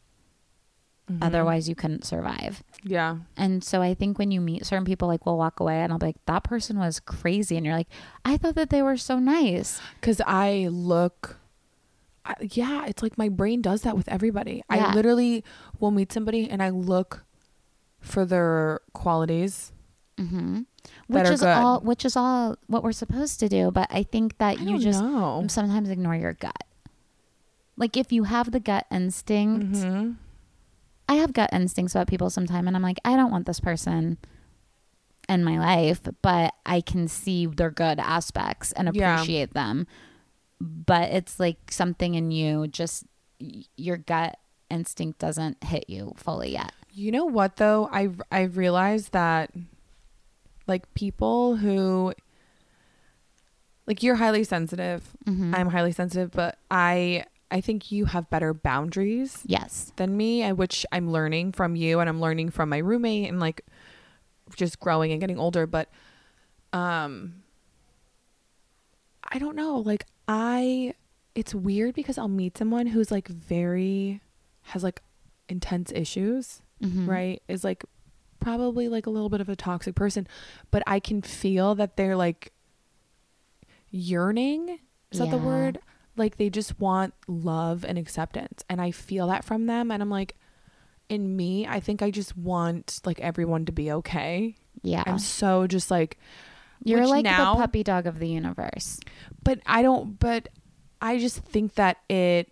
Mm-hmm. Otherwise you couldn't survive. Yeah. And so I think when you meet certain people like we'll walk away and I'll be like that person was crazy and you're like I thought that they were so nice. Because I look, I, yeah, it's like my brain does that with everybody. Yeah. I literally will meet somebody and I look for their qualities. Mhm. Which is good. all which is all what we're supposed to do, but I think that I you just know. sometimes ignore your gut. Like if you have the gut instinct, Mhm. I have gut instincts about people sometimes, and I'm like, I don't want this person in my life, but I can see their good aspects and Yeah. appreciate them. But it's like something in you, just your gut instinct doesn't hit you fully yet. You know what though? I've I've realized that like people who like you're highly sensitive. Mhm. I'm highly sensitive, but I I think you have better boundaries yes. than me, and which I'm learning from you and I'm learning from my roommate and like just growing and getting older, but um I don't know, like I it's weird because I'll meet someone who's like very has like intense issues Mhm. right is like probably like a little bit of a toxic person but i can feel that they're like yearning is that the word like they just want love and acceptance and i feel that from them and i'm like in me i think i just want like everyone to be okay Yeah. i'm so just like You're like now- the puppy dog of the universe. but i don't but i just think that it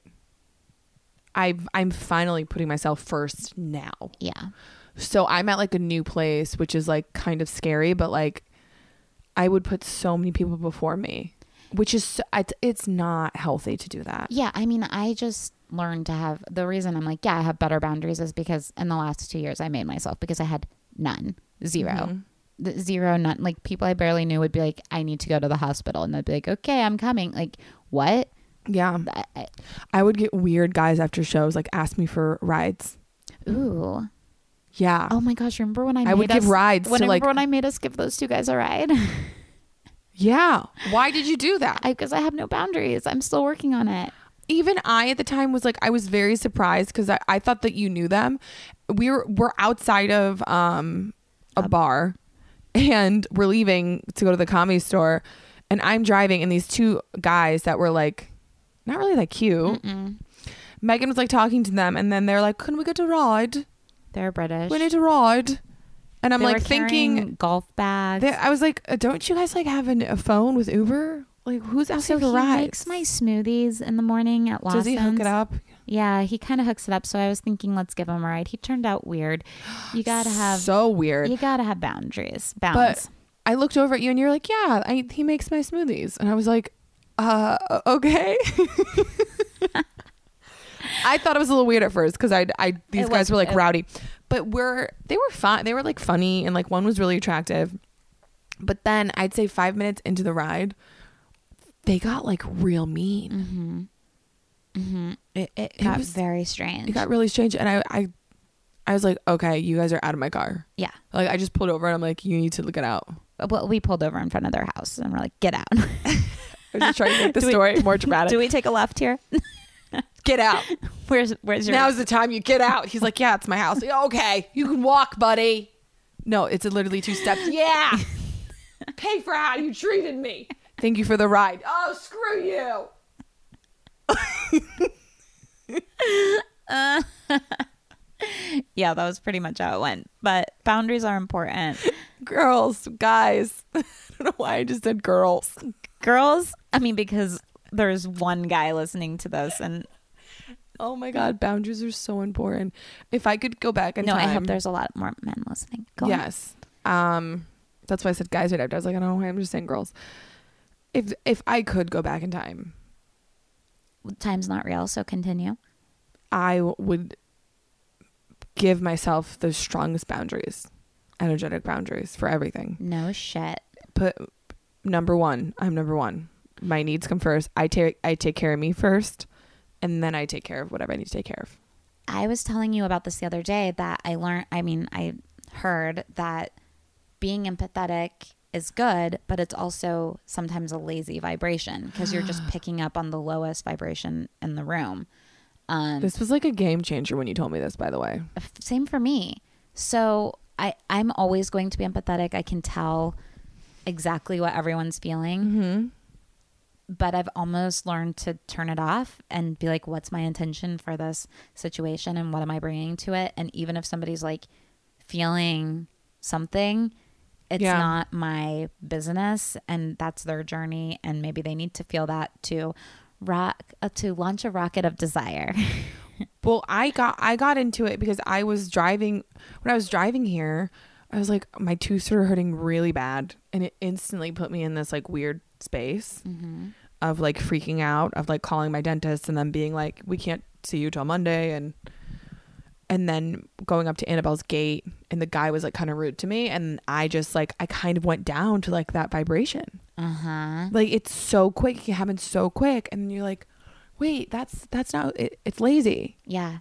i i'm finally putting myself first now Yeah. So I'm at like a new place, which is like kind of scary, but like I would put so many people before me, which is so- it's, it's not healthy to do that. Yeah, I mean, I just learned to have the reason I'm like, yeah, I have better boundaries is because in the last two years I made myself because I had none, 0 Mhm. The zero, none. Like people I barely knew would be like, I need to go to the hospital, and they'd be like, okay, I'm coming. Like, what? Yeah, I, I would get weird guys after shows like ask me for rides. ooh, Yeah, oh my gosh! Remember when I? I made would give us- rides When to, remember like- when I made us give those two guys a ride? yeah. Why did you do that? Because I, have no boundaries. I'm still working on it. Even I at the time was like I was very surprised because I, I thought that you knew them. We were we're outside of um a bar, and we're leaving to go to the comedy store, and I'm driving, and these two guys that were like not really that cute. Mm-mm. Megan was like talking to them, and then they're like, "Can we get a ride? They're British. We need a ride." And I'm They like were thinking, golf bags. I was like, uh, "Don't you guys like have an, a phone with Uber? Like, who's so asking he for rides? makes my smoothies in the morning at Lawson's. Does he hook it up? Yeah, he kind of hooks it up. So I was thinking, let's give him a ride. He turned out weird. You gotta have so weird." you gotta have boundaries. Bounds. But I looked over at you and you're like, yeah, I, he makes my smoothies. And I was like, uh, okay. I thought it was a little weird at first because I, I, these It guys was- were like it- rowdy, but we're, they were fun. They were like funny and like one was really attractive. But then I'd say five minutes into the ride, they got like real mean. mm-hmm. Mm-hmm. It, it It got was- very strange. It got really strange. And I, I, I was like, okay, you guys are out of my car. yeah. Like I just pulled over and I'm like, you need to get out. Well, we pulled over in front of their house and we're like, get out. I was just trying to make the Do we- story more dramatic. Do we take a left here? Get out. Where's where's your Now's the time you get out. He's like, yeah, it's my house. Okay, you can walk, buddy. No, it's literally two steps. Yeah. Pay for how you treated me. Thank you for the ride. Oh, screw you. Yeah, that was pretty much how it went. But boundaries are important. Girls, guys. I don't know why I just said girls. Girls, I mean because there's one guy listening to this and Oh my God, boundaries are so important. If I could go back in no, time. I hope there's a lot more men listening. Go yes. Um, that's why I said guys right after. I was like, I don't know why I'm just saying girls. If if I could go back in time, Time's not real, so continue. I would give myself the strongest boundaries. energetic boundaries for everything. No shit. Put number one. I'm number one. My needs come first. I take I take care of me first, and then I take care of whatever I need to take care of. I was telling you about this the other day that I learned, I mean, I heard that being empathetic is good, but it's also sometimes a lazy vibration because you're just picking up on the lowest vibration in the room. Um, This was like a game changer when you told me this. By the way, f- same for me. So I, I'm always going to be empathetic. I can tell exactly what everyone's feeling. mm-hmm. But I've almost learned to turn it off and be like, what's my intention for this situation and what am I bringing to it? And even if somebody's like feeling something, it's Yeah. not my business and that's their journey. And maybe they need to feel that to rock, uh, to launch a rocket of desire. Well, I got I got into it because I was driving when I was driving here. I was like, my tooth started hurting really bad, and it instantly put me in this like weird space of like freaking out, of like calling my dentist and then being like, we can't see you till Monday, and and then going up to Annabelle's gate, and the guy was like kind of rude to me, and I just like I kind of went down to like that vibration. Uh huh. Like it's so quick, it happens so quick, and you're like, wait, that's that's not it, it's lazy. Yeah.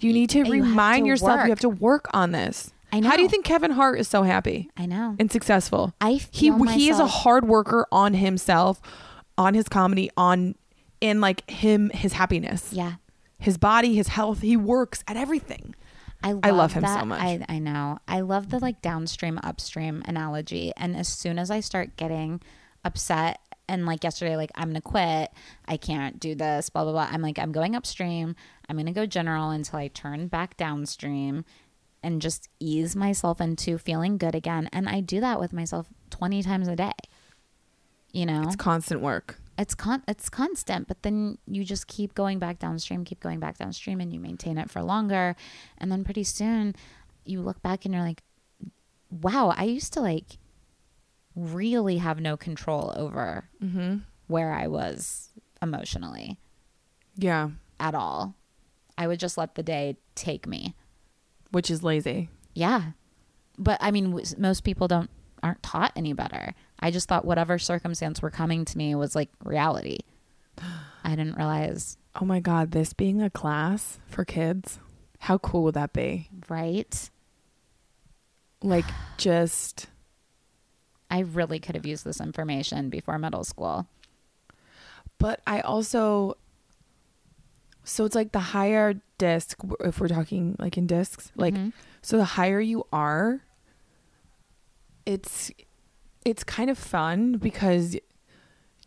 You need to You remind to yourself work. you have to work on this. I know. How do you think Kevin Hart is so happy I know. and successful? I He he is a hard worker on himself, on his comedy, on in like him his happiness, Yeah. his body, his health. He works at everything. I love, I love him so much. I, I know. I love the like downstream, upstream analogy. And as soon as I start getting upset and like yesterday, like I'm gonna quit, I can't do this, blah blah blah. I'm like, I'm going upstream. I'm gonna go general until I turn back downstream and just ease myself into feeling good again. And I do that with myself 20 times a day. You know, It's constant work. it's con it's constant but then you just keep going back downstream keep going back downstream and you maintain it for longer and then pretty soon you look back and you're like wow i used to like really have no control over Mm-hmm. where i was emotionally Yeah, at all i would just let the day take me which is lazy. yeah but i mean w- most people don't aren't taught any better i just thought whatever circumstance were coming to me was like reality i didn't realize Oh my god, this being a class for kids, how cool would that be? right Like just I really could have used this information before middle school. But I also, so it's like the higher disc, if we're talking like in discs, like, Mhm. so the higher you are, it's, it's kind of fun because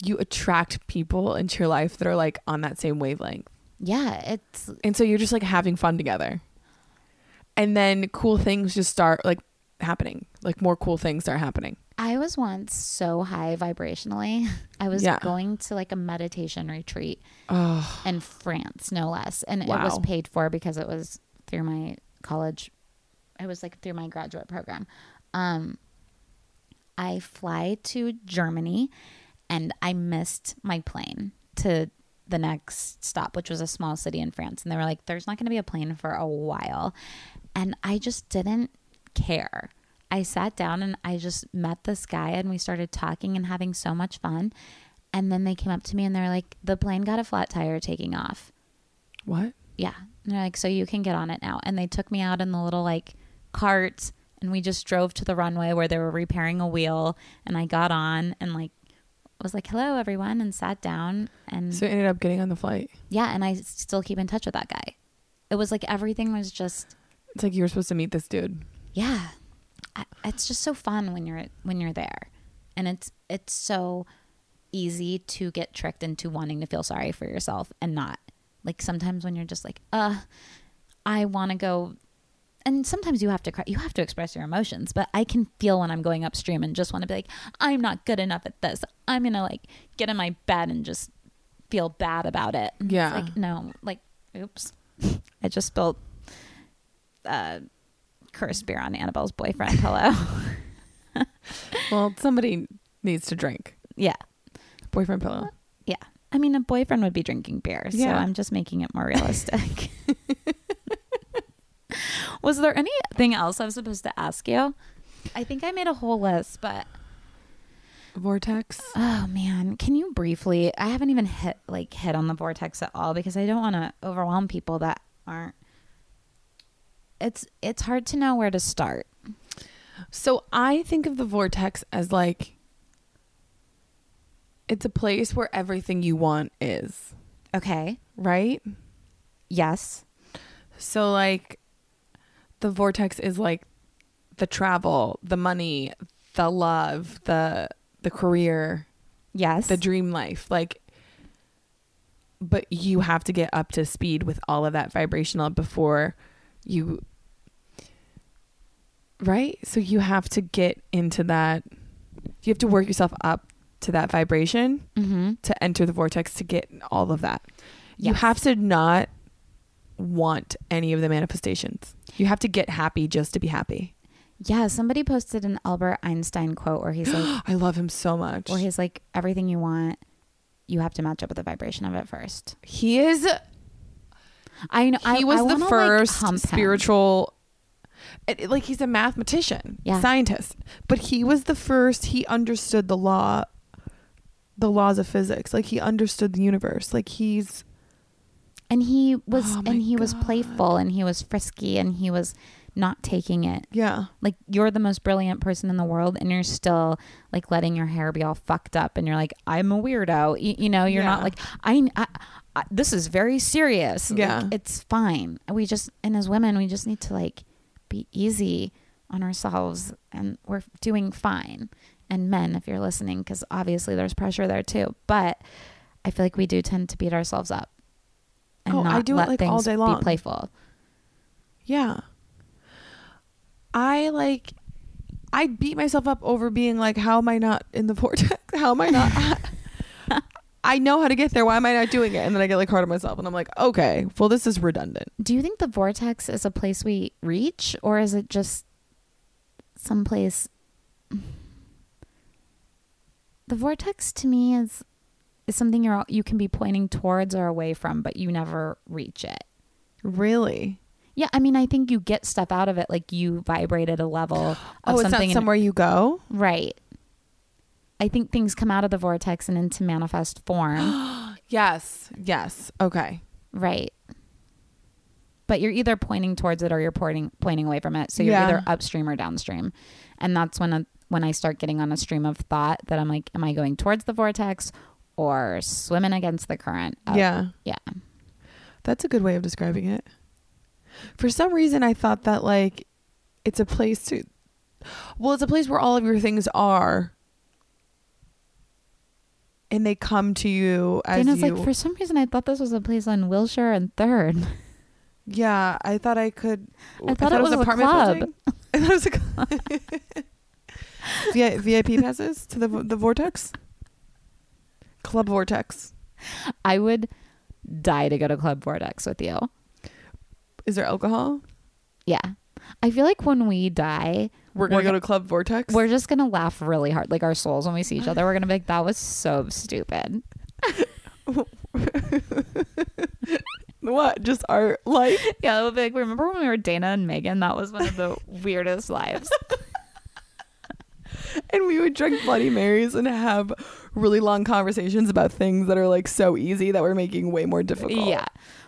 you attract people into your life that are like on that same wavelength. Yeah, it's And so you're just like having fun together. And then cool things just start like happening. Like more cool things start happening. I was once so high vibrationally. I was Yeah. going to like a meditation retreat Oh, in France, no less. And it was paid for because it was through my college. It was like through my graduate program. Um, I fly to Germany and I missed my plane to the next stop, which was a small city in France. And they were like, there's not going to be a plane for a while. And I just didn't care. I sat down and I just met this guy and we started talking and having so much fun. And then they came up to me and they're like, the plane got a flat tire taking off. what? Yeah. And they're like, so you can get on it now. And they took me out in the little like cart and we just drove to the runway where they were repairing a wheel. And I got on and like was like, hello, everyone, and sat down. And So ended up getting on the flight. yeah. And I still keep in touch with that guy. It was like everything was just, It's like you were supposed to meet this dude. yeah. I, it's just so fun when you're when you're there. And it's it's so easy to get tricked into wanting to feel sorry for yourself and not. Like sometimes when you're just like, uh, I want to go and sometimes you have to cry you have to express your emotions but i can feel when i'm going upstream and just want to be like i'm not good enough at this i'm gonna like get in my bed and just feel bad about it And Yeah. like no like oops i just spilled uh cursed beer on annabelle's boyfriend hello Well, somebody needs to drink. yeah Boyfriend pillow. yeah i mean a boyfriend would be drinking beer so Yeah. i'm just making it more realistic was there anything else i was supposed to ask you I think I made a whole list, but Vortex. oh man, can you briefly? I haven't even hit like hit on the vortex at all because I don't want to overwhelm people that aren't. It's it's hard to know where to start. So I think of the vortex as like it's a place where everything you want is, Okay. right? Yes. So like the vortex is like the travel, the money, the love, the the career, Yes. the dream life. Like but you have to get up to speed with all of that vibrational before you right? So you have to get into that you have to work yourself up to that vibration mm-hmm. to enter the vortex to get all of that. You have to not want any of the manifestations. You have to get happy just to be happy. Yeah. Somebody posted an Albert Einstein quote where he's like, I love him so much. where he's like, everything you want, you have to match up with the vibration of it first. he is I know. he I, was I the like, first him. spiritual it- like he's a mathematician, Yeah. scientist, but he was the first he understood the law the laws of physics. Like he understood the universe. Like he's and he was Oh and he was playful and he was frisky and he was not taking it yeah. like you're the most brilliant person in the world and you're still like letting your hair be all fucked up and you're like i'm a weirdo you, you know you're not like I, I, I this is very serious Like, Yeah. it's fine we just and as women we just need to like be easy on ourselves and we're doing fine and men if you're listening because obviously there's pressure there too but i feel like we do tend to beat ourselves up and Oh, I not let like, things all day long. be playful Yeah. I like I beat myself up over being like, how am I not in the vortex? How am I not? I know how to get there. Why am I not doing it? And then I get like hard on myself, and I'm like, okay, well, this is redundant. Do you think the vortex is a place we reach, or is it just someplace? The vortex to me is is something you're you can be pointing towards or away from, but you never reach it. Really? Yeah, I mean, I think you get stuff out of it, like you vibrate at a level oh, of Oh, it's not something, in- somewhere you go. right? I think things come out of the vortex and into manifest form, Yes. Yes. Okay. right? But you're either pointing towards it or you're pointing pointing away from it. So you're Yeah. either upstream or downstream, and that's when a, when I start getting on a stream of thought that I'm like, am I going towards the vortex or swimming against the current? of- yeah. yeah. That's a good way of describing it. For some reason, I thought that like it's a place to. Well, it's a place where all of your things are. And they come to you as Dana's you. like, for some reason, I thought this was a place on Wilshire and Third. Yeah, I thought I could. I thought it was a club. building. I thought it was a club. Vi- VIP passes to the the vortex. Club vortex. I would die to go to Club Vortex with you. Is there alcohol? Yeah. I feel like when we die, We're gonna We're go to Club Vortex. we're just gonna laugh really hard, like our souls when we see each other. We're gonna be like, "That was so stupid." what? Just our life. Yeah, we'll be like, "Remember when we were Dana and Megan? That was one of the weirdest lives." and we would drink Bloody Marys and have really long conversations about things that are like so easy that we're making way more difficult. Yeah.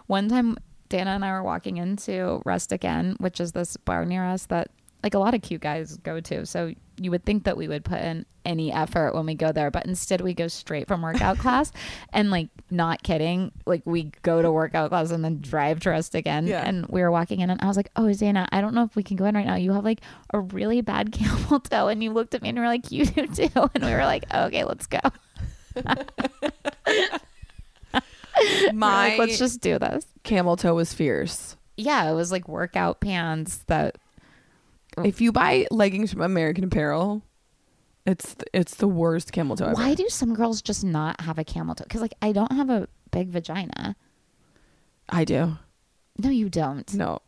One time, Dana and I were walking into Rustic Again, which is this bar near us that like a lot of cute guys go to. So you would think that we would put in any effort when we go there, but instead we go straight from workout class and like not kidding, like we go to workout class and then drive to Rustic again. Yeah. And we were walking in and I was like, Oh, Dana, I don't know if we can go in right now. You have like a really bad camel toe. And you looked at me and were like, You do too. And we were like, Okay, let's go. My like, let's just do this. Camel toe was fierce. yeah, it was like workout pants that If you buy leggings from American Apparel, it's it's the worst camel toe ever. why do some girls just not have a camel toe? Because like I don't have a big vagina. I do. No, you don't. No.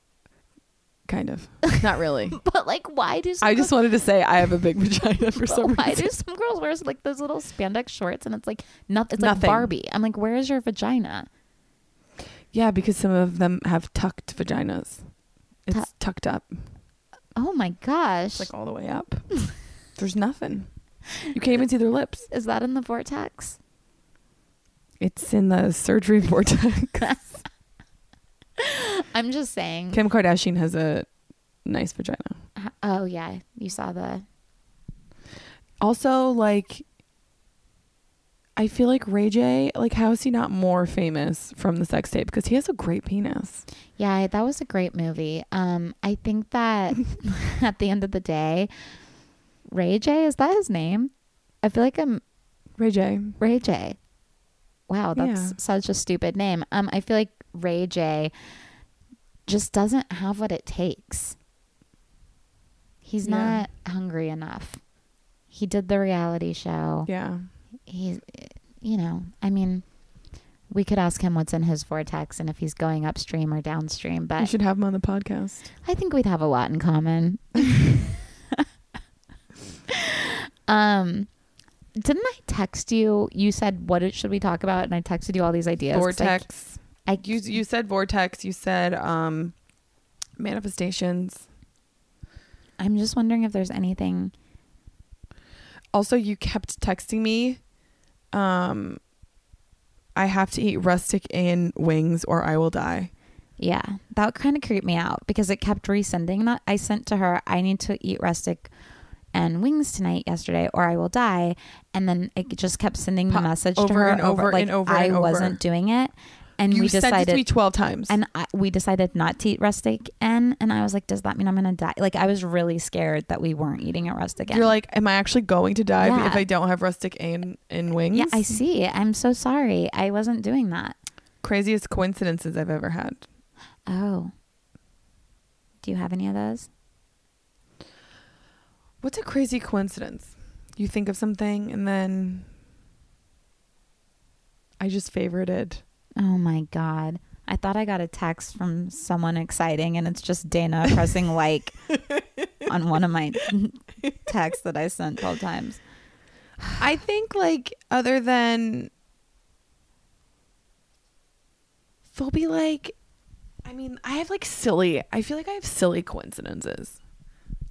Kind of. Not really. But like, why do some I just girls, wanted to say I have a big vagina for some why reason. Why do some girls wear like those little spandex shorts and it's like nothing? It's like Barbie. I'm like, where is your vagina? Yeah, because some of them have tucked vaginas. It's Tu- tucked up. Oh my gosh. It's like all the way up. There's nothing. You can't even see their lips. Is that in the vortex? It's in the surgery vortex. I'm just saying. Kim Kardashian has a nice vagina. Oh yeah, you saw the. Also, like, I feel like Ray J, like, how is he not more famous from the sex tape? Because he has a great penis. Yeah, that was a great movie. Um, I think that at the end of the day, Ray J is that his name? I feel like I'm Ray J. Ray J. Wow, that's Yeah. such a stupid name. Um, I feel like Ray J just doesn't have what it takes. He's Yeah. not hungry enough. He did the reality show. Yeah. He's, you know, I mean, we could ask him what's in his vortex and if he's going upstream or downstream, You but should have him on the podcast. I think we'd have a lot in common. um, didn't I text you? You said, "What should we talk about?" And I texted you all these ideas. 'cause I- Vortex. I, You you said vortex. You said um, manifestations. I'm just wondering if there's anything. Also, you kept texting me. Um, I have to eat rustic in wings or I will die. Yeah, that kind of creeped me out because it kept resending that. I sent to her, "I need to eat rustic." And wings tonight yesterday, or I will die. And then it just kept sending the message to her and over like and over I and over. I wasn't doing it, and you we decided to me twelve times. and I, we decided not to eat rustic N. And I was like, does that mean I'm gonna die? Like I was really scared that we weren't eating at rustic N. You're like, am I actually going to die Yeah. if I don't have rustic in in wings? yeah, I see. I'm so sorry. I wasn't doing that. Craziest coincidences I've ever had. Oh. Do you have any of those? What's a crazy coincidence? You think of something and then I just favorited. Oh my god. I thought I got a text from someone exciting and it's just Dana pressing like on one of my texts that I sent 12 times. I think like other than they'll be like I mean, I have like silly I feel like I have silly coincidences.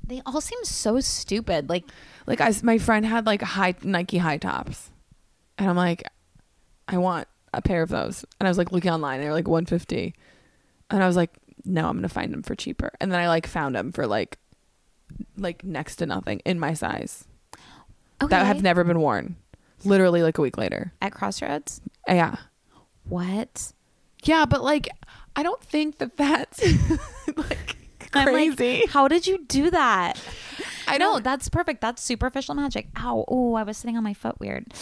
They all seem so stupid. Like Like I my friend had like high Nike high tops. And I'm like I want a pair of those. And I was like looking online, they were like 150. And I was like no, I'm going to find them for cheaper. And then I like found them for like like next to nothing in my size. okay. That have never been worn. Literally like a week later. at Crossroads. Uh, yeah. What? Yeah, but like I don't think that that's like I'm like, crazy. How did you do that? I know that's perfect. That's superficial magic. Ow! Oh, I was sitting on my foot weird.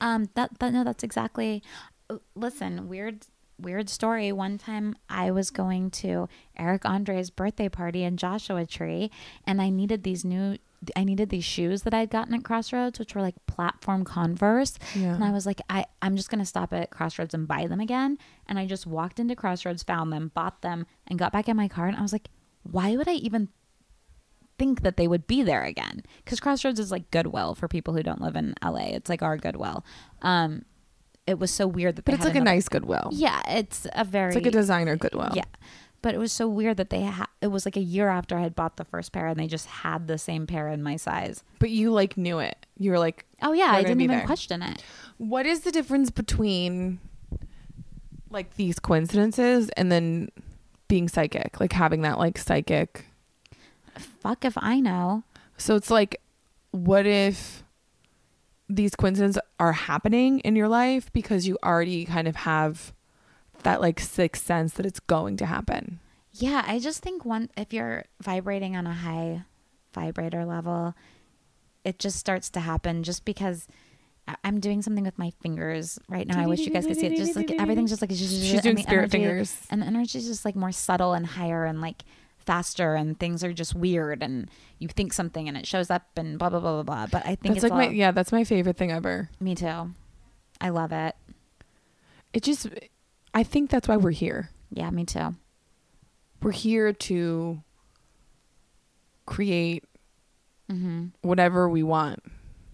Um, that that no, that's exactly. uh, Listen, weird weird story. One time I was going to Eric Andre's birthday party in Joshua Tree, and I needed these new. I needed these shoes that I'd gotten at Crossroads, which were like platform Converse. Yeah. And I was like, I, I'm just going to stop at Crossroads and buy them again. And I just walked into Crossroads, found them, bought them, and got back in my car. And I was like, why would I even think that they would be there again? Because Crossroads is like Goodwill for people who don't live in LA. It's like our Goodwill. Um, it was so weird that they but it's had like a nice Goodwill. Yeah, it's a very It's like a designer Goodwill. yeah. But it was so weird that they ha- it was like a year after I had bought the first pair and they just had the same pair in my size. But you like knew it. You were like, Oh yeah, I didn't even there. question it. what is the difference between like these coincidences and then being psychic? Like having that like psychic. Fuck if I know. So it's like, what if these coincidences are happening in your life because you already kind of have that like sixth sense that it's going to happen? Yeah, I just think one if you're vibrating on a high vibrator level, it just starts to happen just because I'm doing something with my fingers right now. I wish you guys could see it. Just like everything's just like She's doing spirit fingers. and the energy is just like more subtle and higher and like faster, and things are just weird, and you think something and it shows up and blah blah blah blah blah. But I think That's it's like my yeah, that's my favorite thing ever. me too. I love it. It just I think that's why we're here. Yeah, me too. We're here to create hmm whatever we want.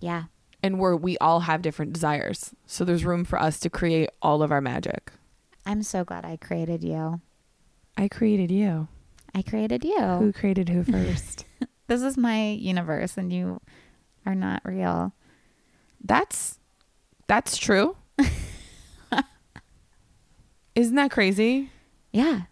Yeah, And we're we all have different desires. So there's room for us to create all of our magic. I'm so glad I created you. I created you. I created you. Who created who first? This is my universe, and you are not real. that's that's true. Isn't that crazy? Yeah,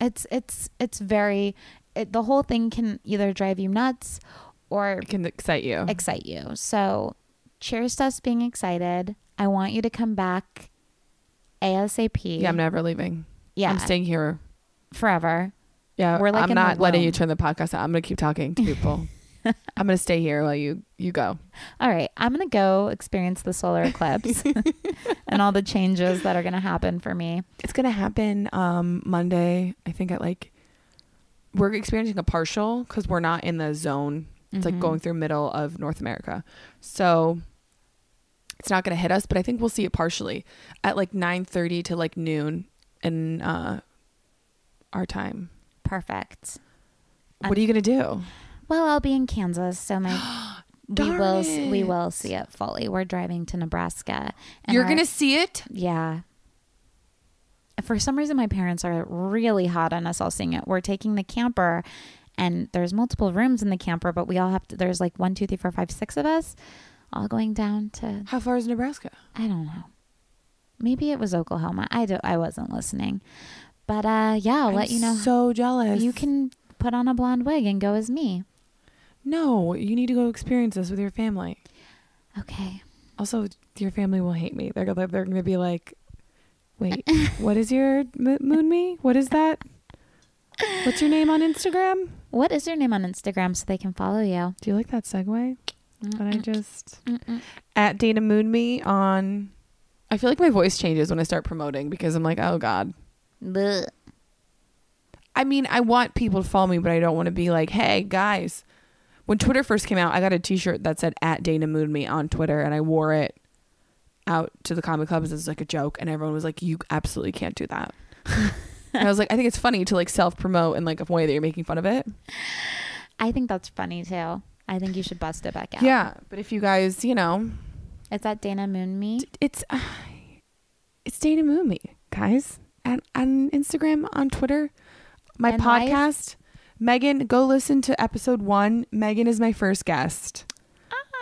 it's it's it's very. It, the whole thing can either drive you nuts or It can excite you. excite you. So, cheers to us being excited. I want you to come back ASAP. yeah, I'm never leaving. yeah, I'm staying here. forever. Yeah, We're, like, I'm not letting you turn the podcast. out. I'm gonna keep talking to people. I'm gonna stay here while you you go. All right, I'm gonna go experience the solar eclipse and all the changes that are gonna happen for me. It's gonna happen um Monday. I think at like we're experiencing a partial because we're not in the zone. It's like Mhm. going through middle of North America, so it's not gonna hit us. But I think we'll see it partially at like 9:30 to like noon in uh our time. Perfect. What are you gonna do? Well, I'll be in Kansas, so my we will s- we will see it fully. We're driving to Nebraska. You're our- gonna see it. yeah. For some reason, my parents are really hot on us all seeing it. We're taking the camper, and there's multiple rooms in the camper, but we all have to. There's like one, two, three, four, five, six of us, all going down to How far is Nebraska? I don't know. Maybe it was Oklahoma. I do, I wasn't listening, but uh, yeah, I'll let you know. So jealous. you can put on a blonde wig and go as me. No, you need to go experience this with your family. Okay. Also, your family will hate me. They're they're, they're going to be like, "Wait, what is your moon me? What is that? What's your name on Instagram? What is your name on Instagram so they can follow you? Do you like that segue that I just mm-mm. at Dana Moon me on? I feel like my voice changes when I start promoting because I'm like, oh god. Blech. I mean, I want people to follow me, but I don't want to be like, hey guys. When Twitter first came out, I got a T-shirt that said "at Dana Moon Me" on Twitter, and I wore it out to the comic clubs as like a joke, and everyone was like, "You absolutely can't do that." I was like, I think it's funny to like self promote in like a way that you're making fun of it. I think that's funny too. I think you should bust it back out. Yeah, but if you guys, you know, It's at Dana Moon Me. it's uh, it's Dana Moon Me, guys, and on Instagram, on Twitter, my And life. podcast. Megan, go listen to episode one. Megan is my first guest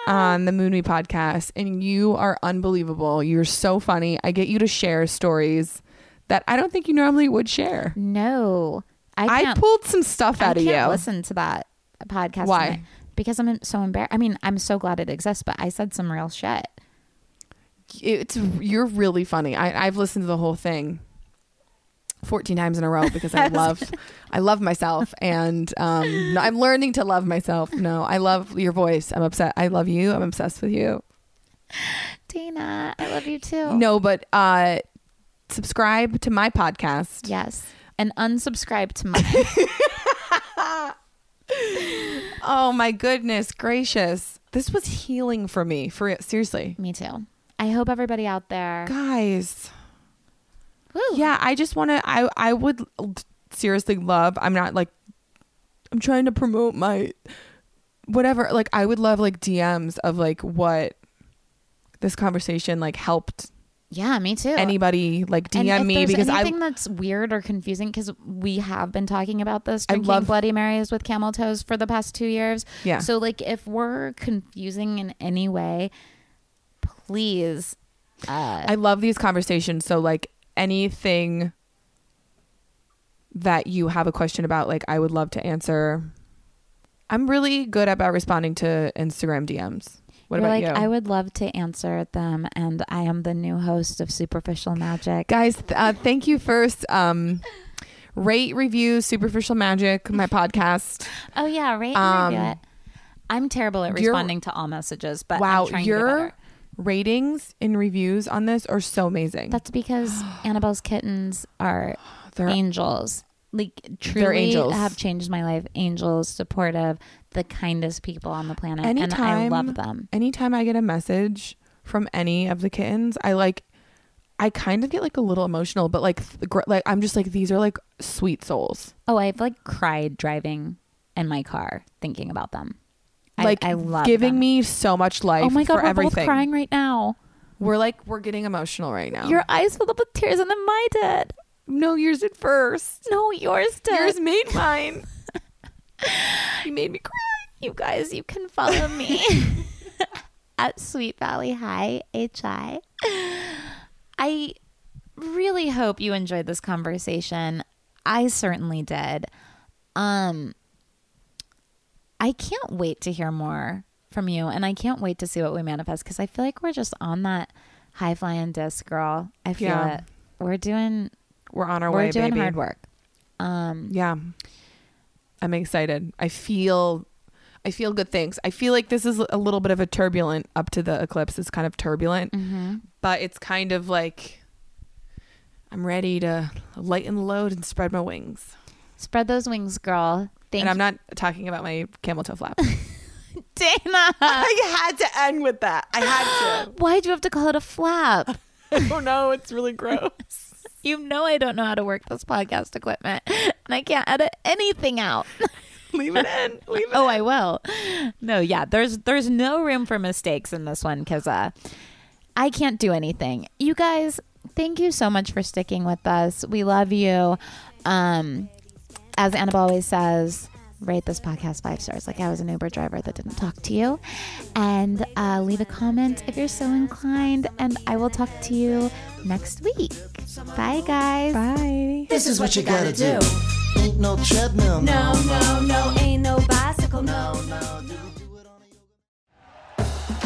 ah. on the Moon Me podcast, and you are unbelievable. You're so funny. I get you to share stories that I don't think you normally would share. No, I I, pulled some stuff I out of can't you. listen to that podcast. Why? tonight Because I'm so embarrassed. I mean, I'm so glad it exists, but I said some real shit. It's you're really funny. I, I've listened to the whole thing. 14 times in a row because I love I love myself and um no, I'm learning to love myself. No, I love your voice. I'm upset. I love you. I'm obsessed with you. Dana, I love you too. No, but uh subscribe to my podcast. Yes. And unsubscribe to mine. Oh my goodness gracious. This was healing for me. For seriously. Me too. I hope everybody out there. Guys. Woo. Yeah, I just want to I I would seriously love. I'm not like I'm trying to promote my whatever. Like I would love like DMs of like what this conversation like helped Yeah, me too. anybody like DM me because I think that's weird or confusing because we have been talking about this I drinking love- Bloody Marys with camel toes for the past two years. yeah. So like, if we're confusing in any way, please. Uh, I love these conversations. So like anything that you have a question about, like I would love to answer. I'm really good about responding to Instagram DMs. What you're about like, you? I would love to answer them, and I am the new host of Superficial Magic. Guys, th- uh, thank you first. Um, rate, review, Superficial Magic, my podcast. Oh yeah, rate Um, and review it. I'm terrible at responding to all messages, but wow, I'm trying to get your better. ratings and reviews on this are so amazing. That's because Annabelle's kittens are They're angels. Like truly angels. have changed my life. Angels, supportive, the kindest people on the planet, and I love them. anytime I get a message from any of the kittens, I like, I kind of get like a little emotional, but like, like I'm just like these are like sweet souls. Oh, I've like cried driving in my car thinking about them. I- Like I, love giving them. me so much life. Oh my god, for we're everything. both crying right now. We're like we're getting emotional right now. Your eyes filled up with tears, and then my did. No, yours at first. No, yours did. Yours made mine. you made me cry. You guys, you can follow me at Sweet Valley High HI. I really hope you enjoyed this conversation. I certainly did. Um I can't wait to hear more from you and I can't wait to see what we manifest cuz I feel like we're just on that high flying disc, girl. I feel Yeah. it. We're doing We're on our we're way, doing baby. hard work. Um Yeah. I'm excited. I feel I feel good things. I feel like this is a little bit of a turbulent up to the eclipse. It's kind of turbulent, mhm. but it's kind of like I'm ready to lighten the load and spread my wings. spread those wings, girl. Thank and I'm not talking about my camel toe flap. Dana. I had to end with that. I had to. Why'd you have to call it a flap? oh no, it's really gross. You know I don't know how to work this podcast equipment, and I can't edit anything out. Leave it in. Leave it oh, in. I will. No, yeah, there's there's no room for mistakes in this one because uh, I can't do anything. You guys, thank you so much for sticking with us. We love you. Um, as Annabelle always says, rate this podcast five stars. Like I was an Uber driver that didn't talk to you, and uh, leave a comment if you're so inclined. And I will talk to you next week. Bye, guys. Bye. This is what you gotta do. Ain't no treadmill. No, no, no, ain't no bicycle, no, no, no.